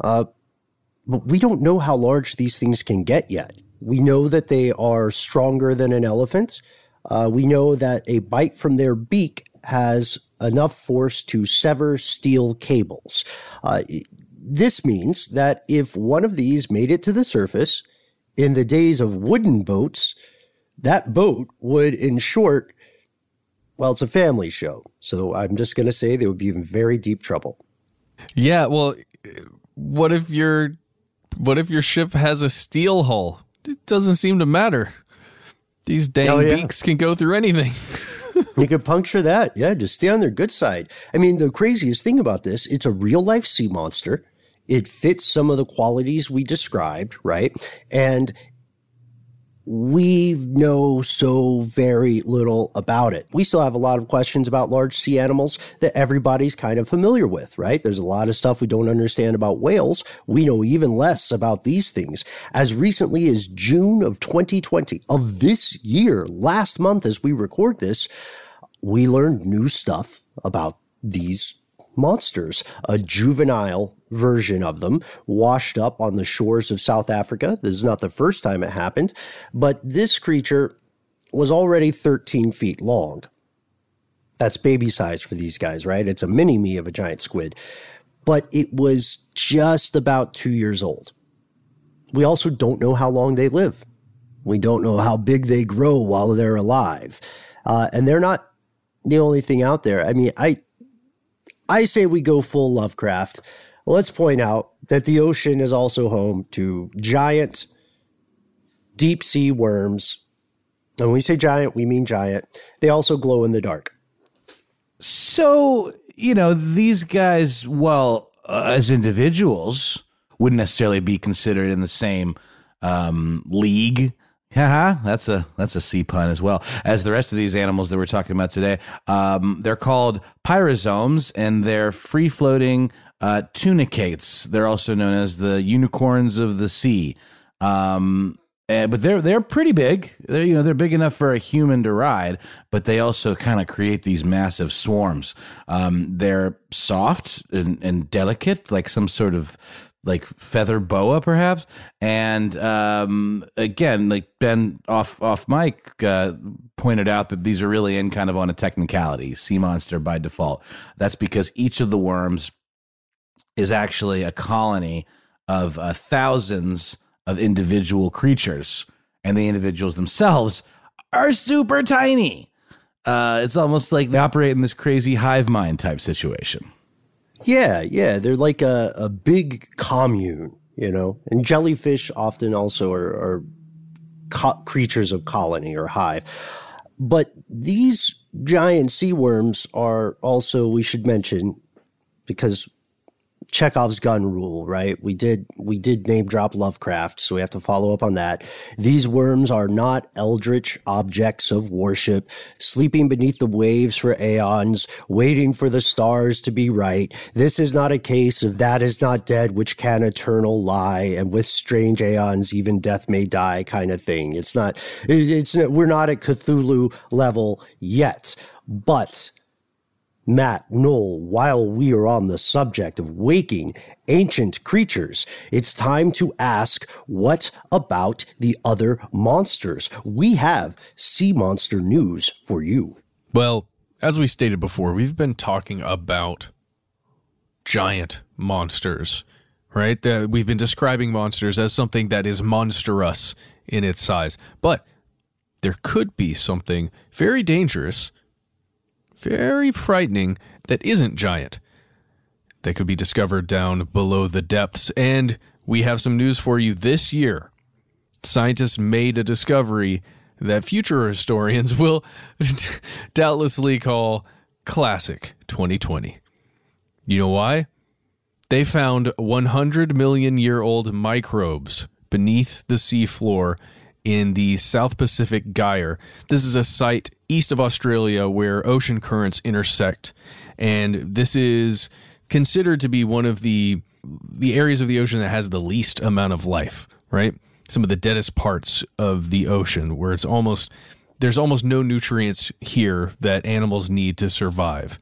Uh, but we don't know how large these things can get yet. We know that they are stronger than an elephant. Uh, we know that a bite from their beak has enough force to sever steel cables. Uh, this means that if one of these made it to the surface in the days of wooden boats, that boat would, in short, well, it's a family show. So I'm just going to say they would be in very deep trouble. Yeah. Well, what if your what if your ship has a steel hull? It doesn't seem to matter. These dang oh, yeah. beaks can go through anything. you could puncture that. Yeah, just stay on their good side. I mean, the craziest thing about this, it's a real life sea monster. It fits some of the qualities we described, right? And we know so very little about it. We still have a lot of questions about large sea animals that everybody's kind of familiar with, right? There's a lot of stuff we don't understand about whales. We know even less about these things. As recently as June of 2020, of this year, last month as we record this, we learned new stuff about these monsters. A juvenile version of them washed up on the shores of South Africa. This is not the first time it happened, but this creature was already 13 feet long. That's baby size for these guys, right? It's a mini me of a giant squid, but it was just about two years old. We also don't know how long they live. We don't know how big they grow while they're alive. Uh, and they're not the only thing out there. I mean, I, I say we go full Lovecraft. Let's point out that the ocean is also home to giant deep sea worms. And when we say giant, we mean giant. They also glow in the dark. So, you know, these guys, well, uh, as individuals, wouldn't necessarily be considered in the same um, league. Haha, that's a that's a sea pun as well as the rest of these animals that we're talking about today. Um, they're called pyrosomes, and they're free floating uh, tunicates. They're also known as the unicorns of the sea. Um, and, but they're they're pretty big. They're you know they're big enough for a human to ride, but they also kind of create these massive swarms. Um, they're soft and, and delicate, like some sort of like feather boa perhaps? And um, again like ben off off mike uh, pointed out that these are really in kind of on a technicality sea monster by default. That's because each of the worms is actually a colony of uh, thousands of individual creatures. And the individuals themselves are super tiny. Uh, it's almost like they operate in this crazy hive mind type situation yeah, yeah. They're like a, a big commune, you know, and jellyfish often also are, are co- creatures of colony or hive. But these giant sea worms are also, we should mention, because Chekhov's gun rule, right? We did we did name drop Lovecraft, so we have to follow up on that. These worms are not eldritch objects of worship, sleeping beneath the waves for aeons, waiting for the stars to be right. This is not a case of that is not dead which can eternal lie, and with strange aeons even death may die kind of thing. It's not it's we're not at Cthulhu level yet, but Matt, Noel, while we are on the subject of waking ancient creatures, it's time to ask what about the other monsters? We have sea monster news for you. Well, as we stated before, we've been talking about giant monsters, right? We've been describing monsters as something that is monstrous in its size. But there could be something very dangerous very frightening that isn't giant. They could be discovered down below the depths. And we have some news for you this year. Scientists made a discovery that future historians will doubtlessly call classic 2020. You know why? They found 100 million year old microbes beneath the seafloor in the South Pacific Gyre. This is a site east of Australia where ocean currents intersect, and this is considered to be one of the the areas of the ocean that has the least amount of life, right? Some of the deadest parts of the ocean where it's almost there's almost no nutrients here that animals need to survive.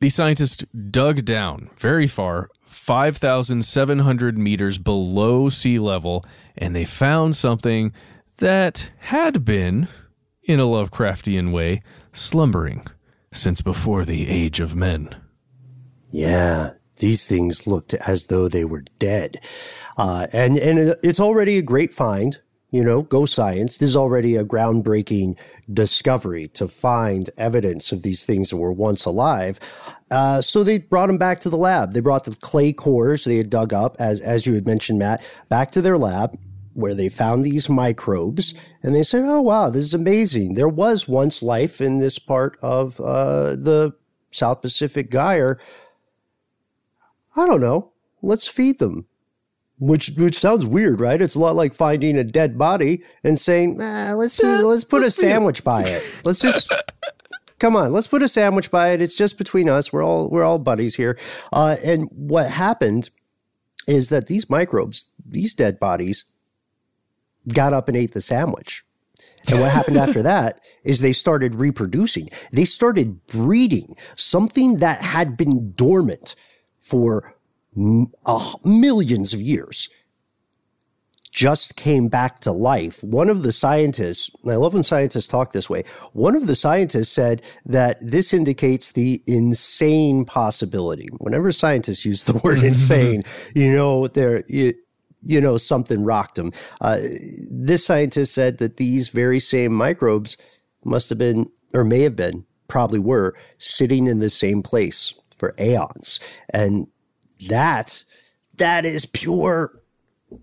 These scientists dug down very far, 5,700 meters below sea level, and they found something that had been, in a Lovecraftian way, slumbering since before the age of men. Yeah, these things looked as though they were dead. Uh, and, and it's already a great find. You know, go science. This is already a groundbreaking discovery to find evidence of these things that were once alive. Uh, so they brought them back to the lab. They brought the clay cores they had dug up, as as you had mentioned, Matt, back to their lab where they found these microbes and they said, oh, wow, this is amazing. There was once life in this part of uh, the South Pacific Gyre. I don't know. Let's feed them. Which which sounds weird, right? It's a lot like finding a dead body and saying, ah, let's just, let's put a sandwich by it. Let's just come on, let's put a sandwich by it. It's just between us. We're all we're all buddies here. Uh, and what happened is that these microbes, these dead bodies, got up and ate the sandwich. And what happened after that is they started reproducing. They started breeding something that had been dormant for uh, millions of years just came back to life. One of the scientists, and I love when scientists talk this way, one of the scientists said that this indicates the insane possibility. Whenever scientists use the word insane, you know, they're, you, you know, something rocked them. Uh, this scientist said that these very same microbes must have been, or may have been, probably were, sitting in the same place for aeons. And that, that is pure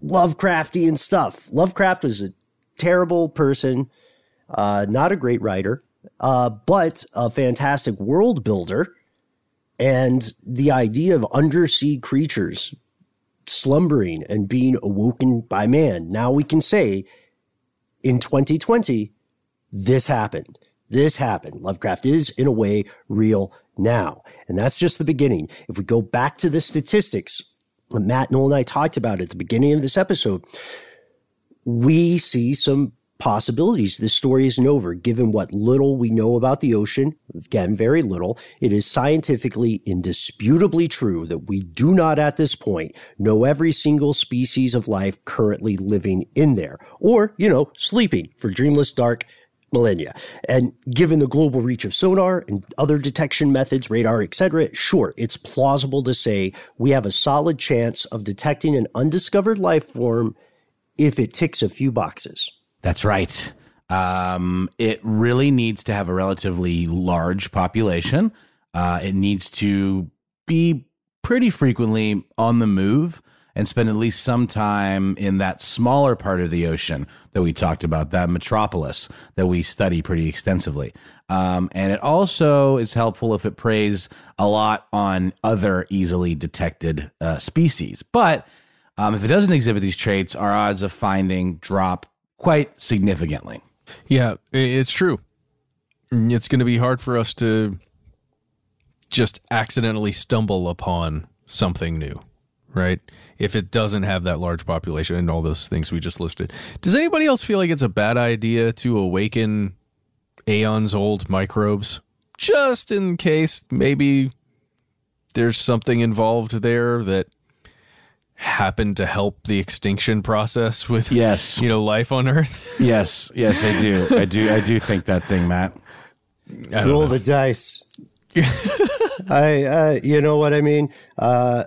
Lovecraftian stuff. Lovecraft was a terrible person, uh, not a great writer, uh, but a fantastic world builder. And the idea of undersea creatures slumbering and being awoken by man. Now we can say in 2020, this happened. This happened. Lovecraft is, in a way, real now. And that's just the beginning. If we go back to the statistics, what Matt Noel and I talked about at the beginning of this episode, we see some possibilities. This story isn't over. Given what little we know about the ocean, again, very little, it is scientifically indisputably true that we do not at this point know every single species of life currently living in there or, you know, sleeping for dreamless dark millennia. And given the global reach of sonar and other detection methods, radar, etc., sure, it's plausible to say we have a solid chance of detecting an undiscovered life form if it ticks a few boxes. That's right. Um, it really needs to have a relatively large population. Uh, it needs to be pretty frequently on the move and spend at least some time in that smaller part of the ocean that we talked about, that metropolis that we study pretty extensively. Um, and it also is helpful if it preys a lot on other easily detected uh, species. But um, if it doesn't exhibit these traits, our odds of finding drop quite significantly. Yeah, it's true. Mm, it's going to be hard for us to just accidentally stumble upon something new right? If it doesn't have that large population and all those things we just listed. Does anybody else feel like it's a bad idea to awaken aeons old microbes? Just in case maybe there's something involved there that happened to help the extinction process with yes you know life on earth yes yes i do i do i do think that thing matt roll know. the dice i uh, you know what i mean uh,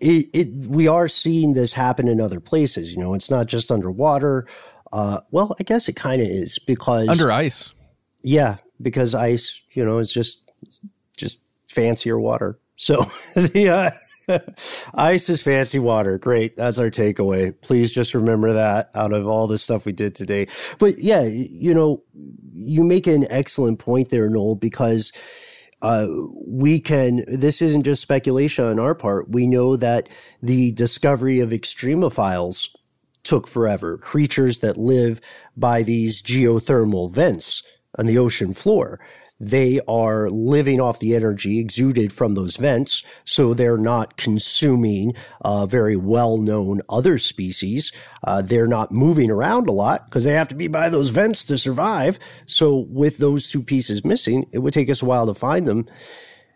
it, it, we are seeing this happen in other places. You know, it's not just underwater. Uh, well, I guess it kind of is because under ice. Yeah, because ice, you know, is just just fancier water. So the uh, ice is fancy water. Great, that's our takeaway. Please just remember that out of all the stuff we did today. But yeah, you know, you make an excellent point there, Noel, because uh, we can, this isn't just speculation on our part. We know that the discovery of extremophiles took forever. Creatures that live by these geothermal vents on the ocean floor they are living off the energy exuded from those vents, so they're not consuming uh, very well known other species. Uh, they're not moving around a lot because they have to be by those vents to survive. So, with those two pieces missing, it would take us a while to find them.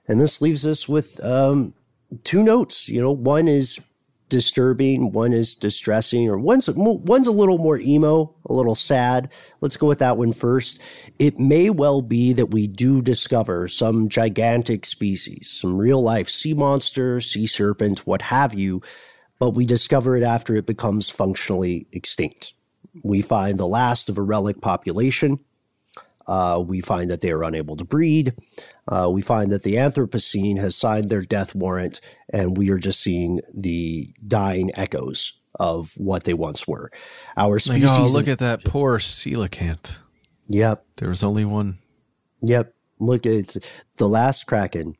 And this leaves us with um, two notes. You know, one is disturbing, one is distressing, or one's one's a little more emo, a little sad. Let's go with that one first. It may well be that we do discover some gigantic species, some real life sea monster, sea serpent, what have you, but we discover it after it becomes functionally extinct. We find the last of a relic population. Uh, we find that they are unable to breed uh, we find that the Anthropocene has signed their death warrant, and we are just seeing the dying echoes of what they once were. Our species. Like, oh, look at that poor coelacanth. Yep. There was only one. Yep. Look, it's the last Kraken,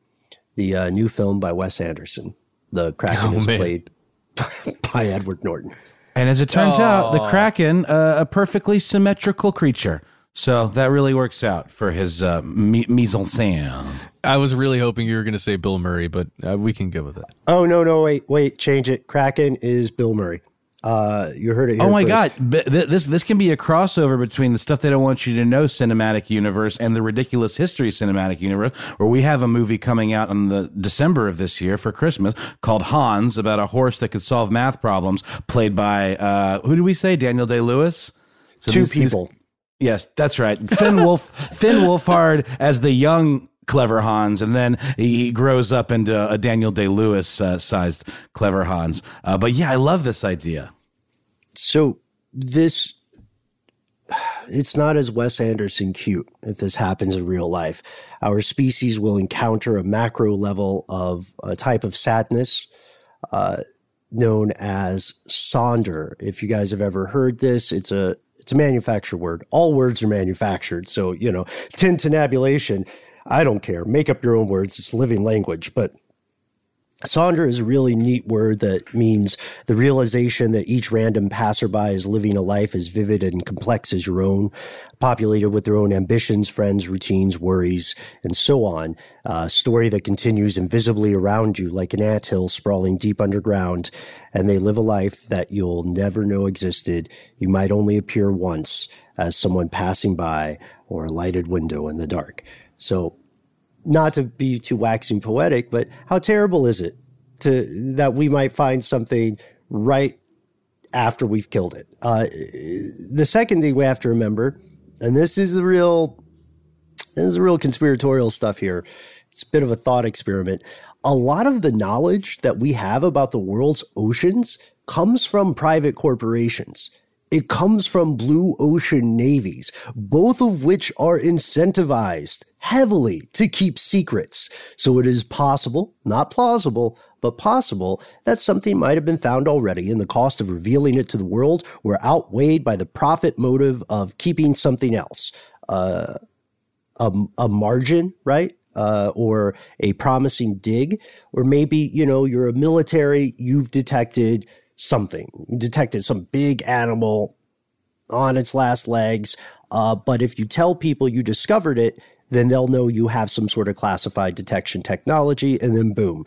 the uh, new film by Wes Anderson. The Kraken oh, is man. played by Edward Norton. And as it turns oh. out, the Kraken, uh, a perfectly symmetrical creature. So that really works out for his uh, mise en scène. I was really hoping you were going to say Bill Murray, but uh, we can go with it. Oh no, no, wait, wait, change it. Kraken is Bill Murray. Uh, you heard it. oh my first. god, B- th- this this can be a crossover between the stuff they don't want you to know cinematic universe and the ridiculous history cinematic universe, where we have a movie coming out in the December of this year for Christmas called Hans about a horse that could solve math problems, played by uh, who did we say Daniel Day Lewis? Two people. Yes, that's right. Finn Wolf Finn Wolfhard as the young clever Hans, and then he grows up into a Daniel Day Lewis uh, sized clever Hans. Uh, but yeah, I love this idea. So this it's not as Wes Anderson cute if this happens in real life. Our species will encounter a macro level of a type of sadness uh, known as sonder. If you guys have ever heard this, it's a it's a manufactured word. All words are manufactured. So, you know, tintinnabulation, I don't care. Make up your own words. It's living language. But Sonder is a really neat word that means the realization that each random passerby is living a life as vivid and complex as your own, populated with their own ambitions, friends, routines, worries, and so on. A story that continues invisibly around you like an anthill sprawling deep underground, and they live a life that you'll never know existed. You might only appear once as someone passing by or a lighted window in the dark. So not to be too waxing poetic, but how terrible is it to that we might find something right after we've killed it? Uh, the second thing we have to remember, and this is the real, this is the real conspiratorial stuff here. It's a bit of a thought experiment. A lot of the knowledge that we have about the world's oceans comes from private corporations. It comes from blue ocean navies, both of which are incentivized heavily to keep secrets. So it is possible, not plausible, but possible that something might have been found already and the cost of revealing it to the world were outweighed by the profit motive of keeping something else. Uh, a, a margin, right? Uh, or a promising dig, or maybe, you know, you're a military, you've detected something, detected some big animal on its last legs. Uh, but if you tell people you discovered it, then they'll know you have some sort of classified detection technology, and then boom,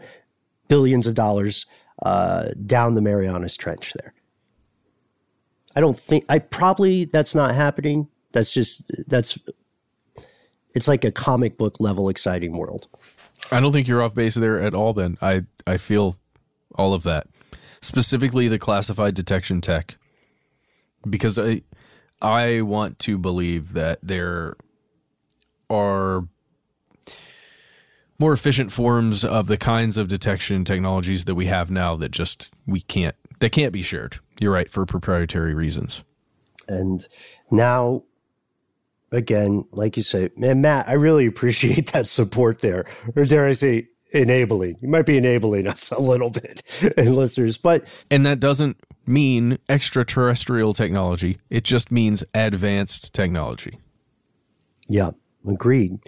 billions of dollars uh, down the Marianas Trench there. I don't think, I probably, that's not happening. That's just, that's, it's like a comic book level exciting world. I don't think you're off base there at all, Ben. I, I feel all of that. Specifically, the classified detection tech. Because I, I want to believe that there are more efficient forms of the kinds of detection technologies that we have now that just we can't that can't be shared. You're right for proprietary reasons. And now again, like you say, man, Matt, I really appreciate that support there. Or dare I say enabling. You might be enabling us a little bit and listeners, but and that doesn't mean extraterrestrial technology. It just means advanced technology. Yeah, agreed.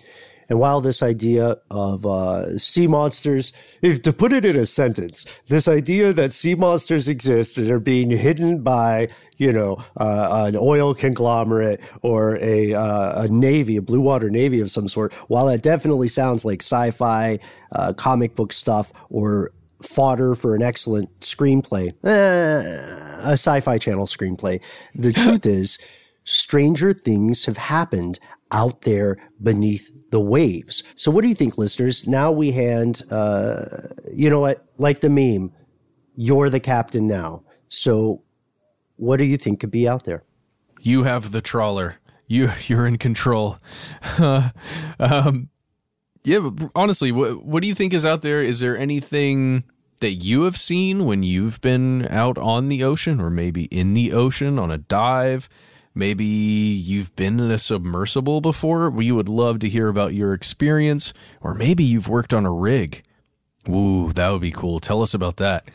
And while this idea of uh, sea monsters, if to put it in a sentence, this idea that sea monsters exist and are being hidden by, you know, uh, an oil conglomerate or a, uh, a navy, a blue water navy of some sort, while that definitely sounds like sci-fi, uh, comic book stuff or fodder for an excellent screenplay, eh, a sci-fi channel screenplay, the truth is, stranger things have happened out there beneath the waves. So, what do you think, listeners? Now we hand, uh, you know what, like the meme, you're the captain now. So, what do you think could be out there? You have the trawler. You you're in control. um, yeah, honestly, what what do you think is out there? Is there anything that you have seen when you've been out on the ocean, or maybe in the ocean on a dive? Maybe you've been in a submersible before. We would love to hear about your experience. Or maybe you've worked on a rig. Ooh, that would be cool. Tell us about that.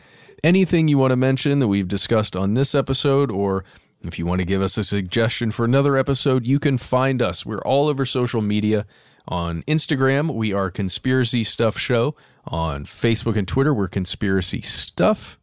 Anything you want to mention that we've discussed on this episode, or if you want to give us a suggestion for another episode, you can find us. We're all over social media. On Instagram, we are Conspiracy Stuff Show. On Facebook and Twitter, we're Conspiracy Stuff.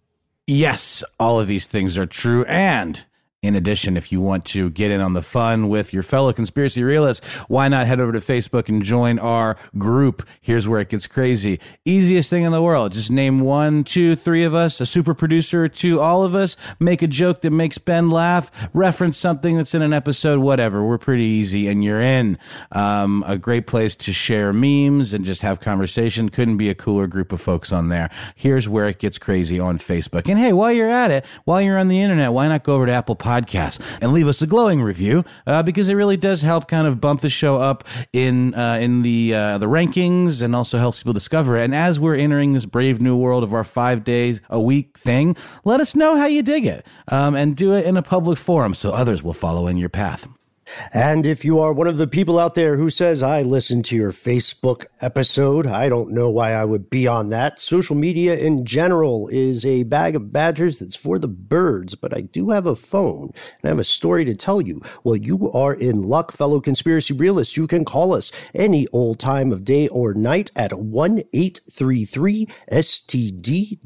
Yes, all of these things are true. And In addition, if you want to get in on the fun with your fellow conspiracy realists, why not head over to Facebook and join our group? Here's where it gets crazy. Easiest thing in the world. Just name one, two, three of us, a super producer to all of us, make a joke that makes Ben laugh, reference something that's in an episode, whatever. We're pretty easy and you're in. Um, a great place to share memes and just have conversation. Couldn't be a cooler group of folks on there. Here's where it gets crazy on Facebook. And hey, while you're at it, while you're on the internet, why not go over to Apple Podcasts and leave us a glowing review uh, because it really does help kind of bump the show up in uh, in the uh, the rankings and also helps people discover it. And as we're entering this brave new world of our five days a week thing, let us know how you dig it um, and do it in a public forum so others will follow in your path. And if you are one of the people out there who says, I listened to your Facebook episode, I don't know why I would be on that. Social media in general is a bag of badgers that's for the birds, but I do have a phone and I have a story to tell you. Well, you are in luck, fellow conspiracy realists. You can call us any old time of day or night at 1 833 STDWYTK.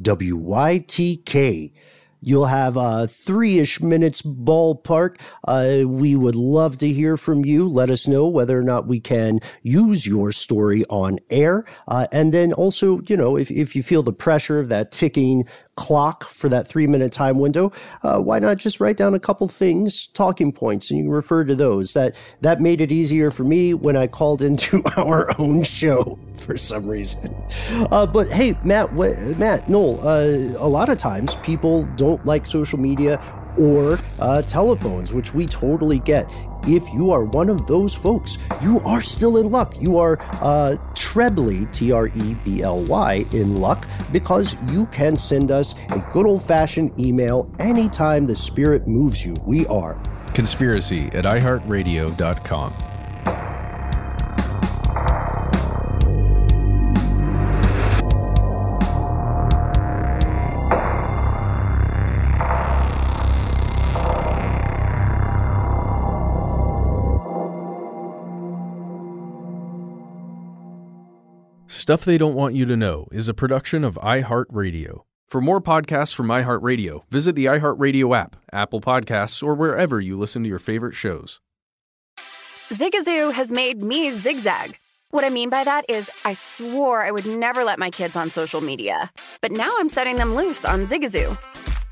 You'll have uh, three ish minutes ballpark. Uh, we would love to hear from you. Let us know whether or not we can use your story on air. Uh, and then also, you know, if, if you feel the pressure of that ticking clock for that three minute time window, uh, why not just write down a couple things, talking points, and you refer to those? That that made it easier for me when I called into our own show for some reason. Uh, but hey, Matt, what, Matt, Noel, uh, a lot of times people don't like social media or uh, telephones, which we totally get. If you are one of those folks, you are still in luck. You are uh, trebly, T R E B L Y, in luck because you can send us a good old fashioned email anytime the spirit moves you. We are conspiracy at iHeartRadio.com. Stuff They Don't Want You to Know is a production of iHeartRadio. For more podcasts from iHeartRadio, visit the iHeartRadio app, Apple Podcasts, or wherever you listen to your favorite shows. Zigazoo has made me zigzag. What I mean by that is, I swore I would never let my kids on social media, but now I'm setting them loose on Zigazoo.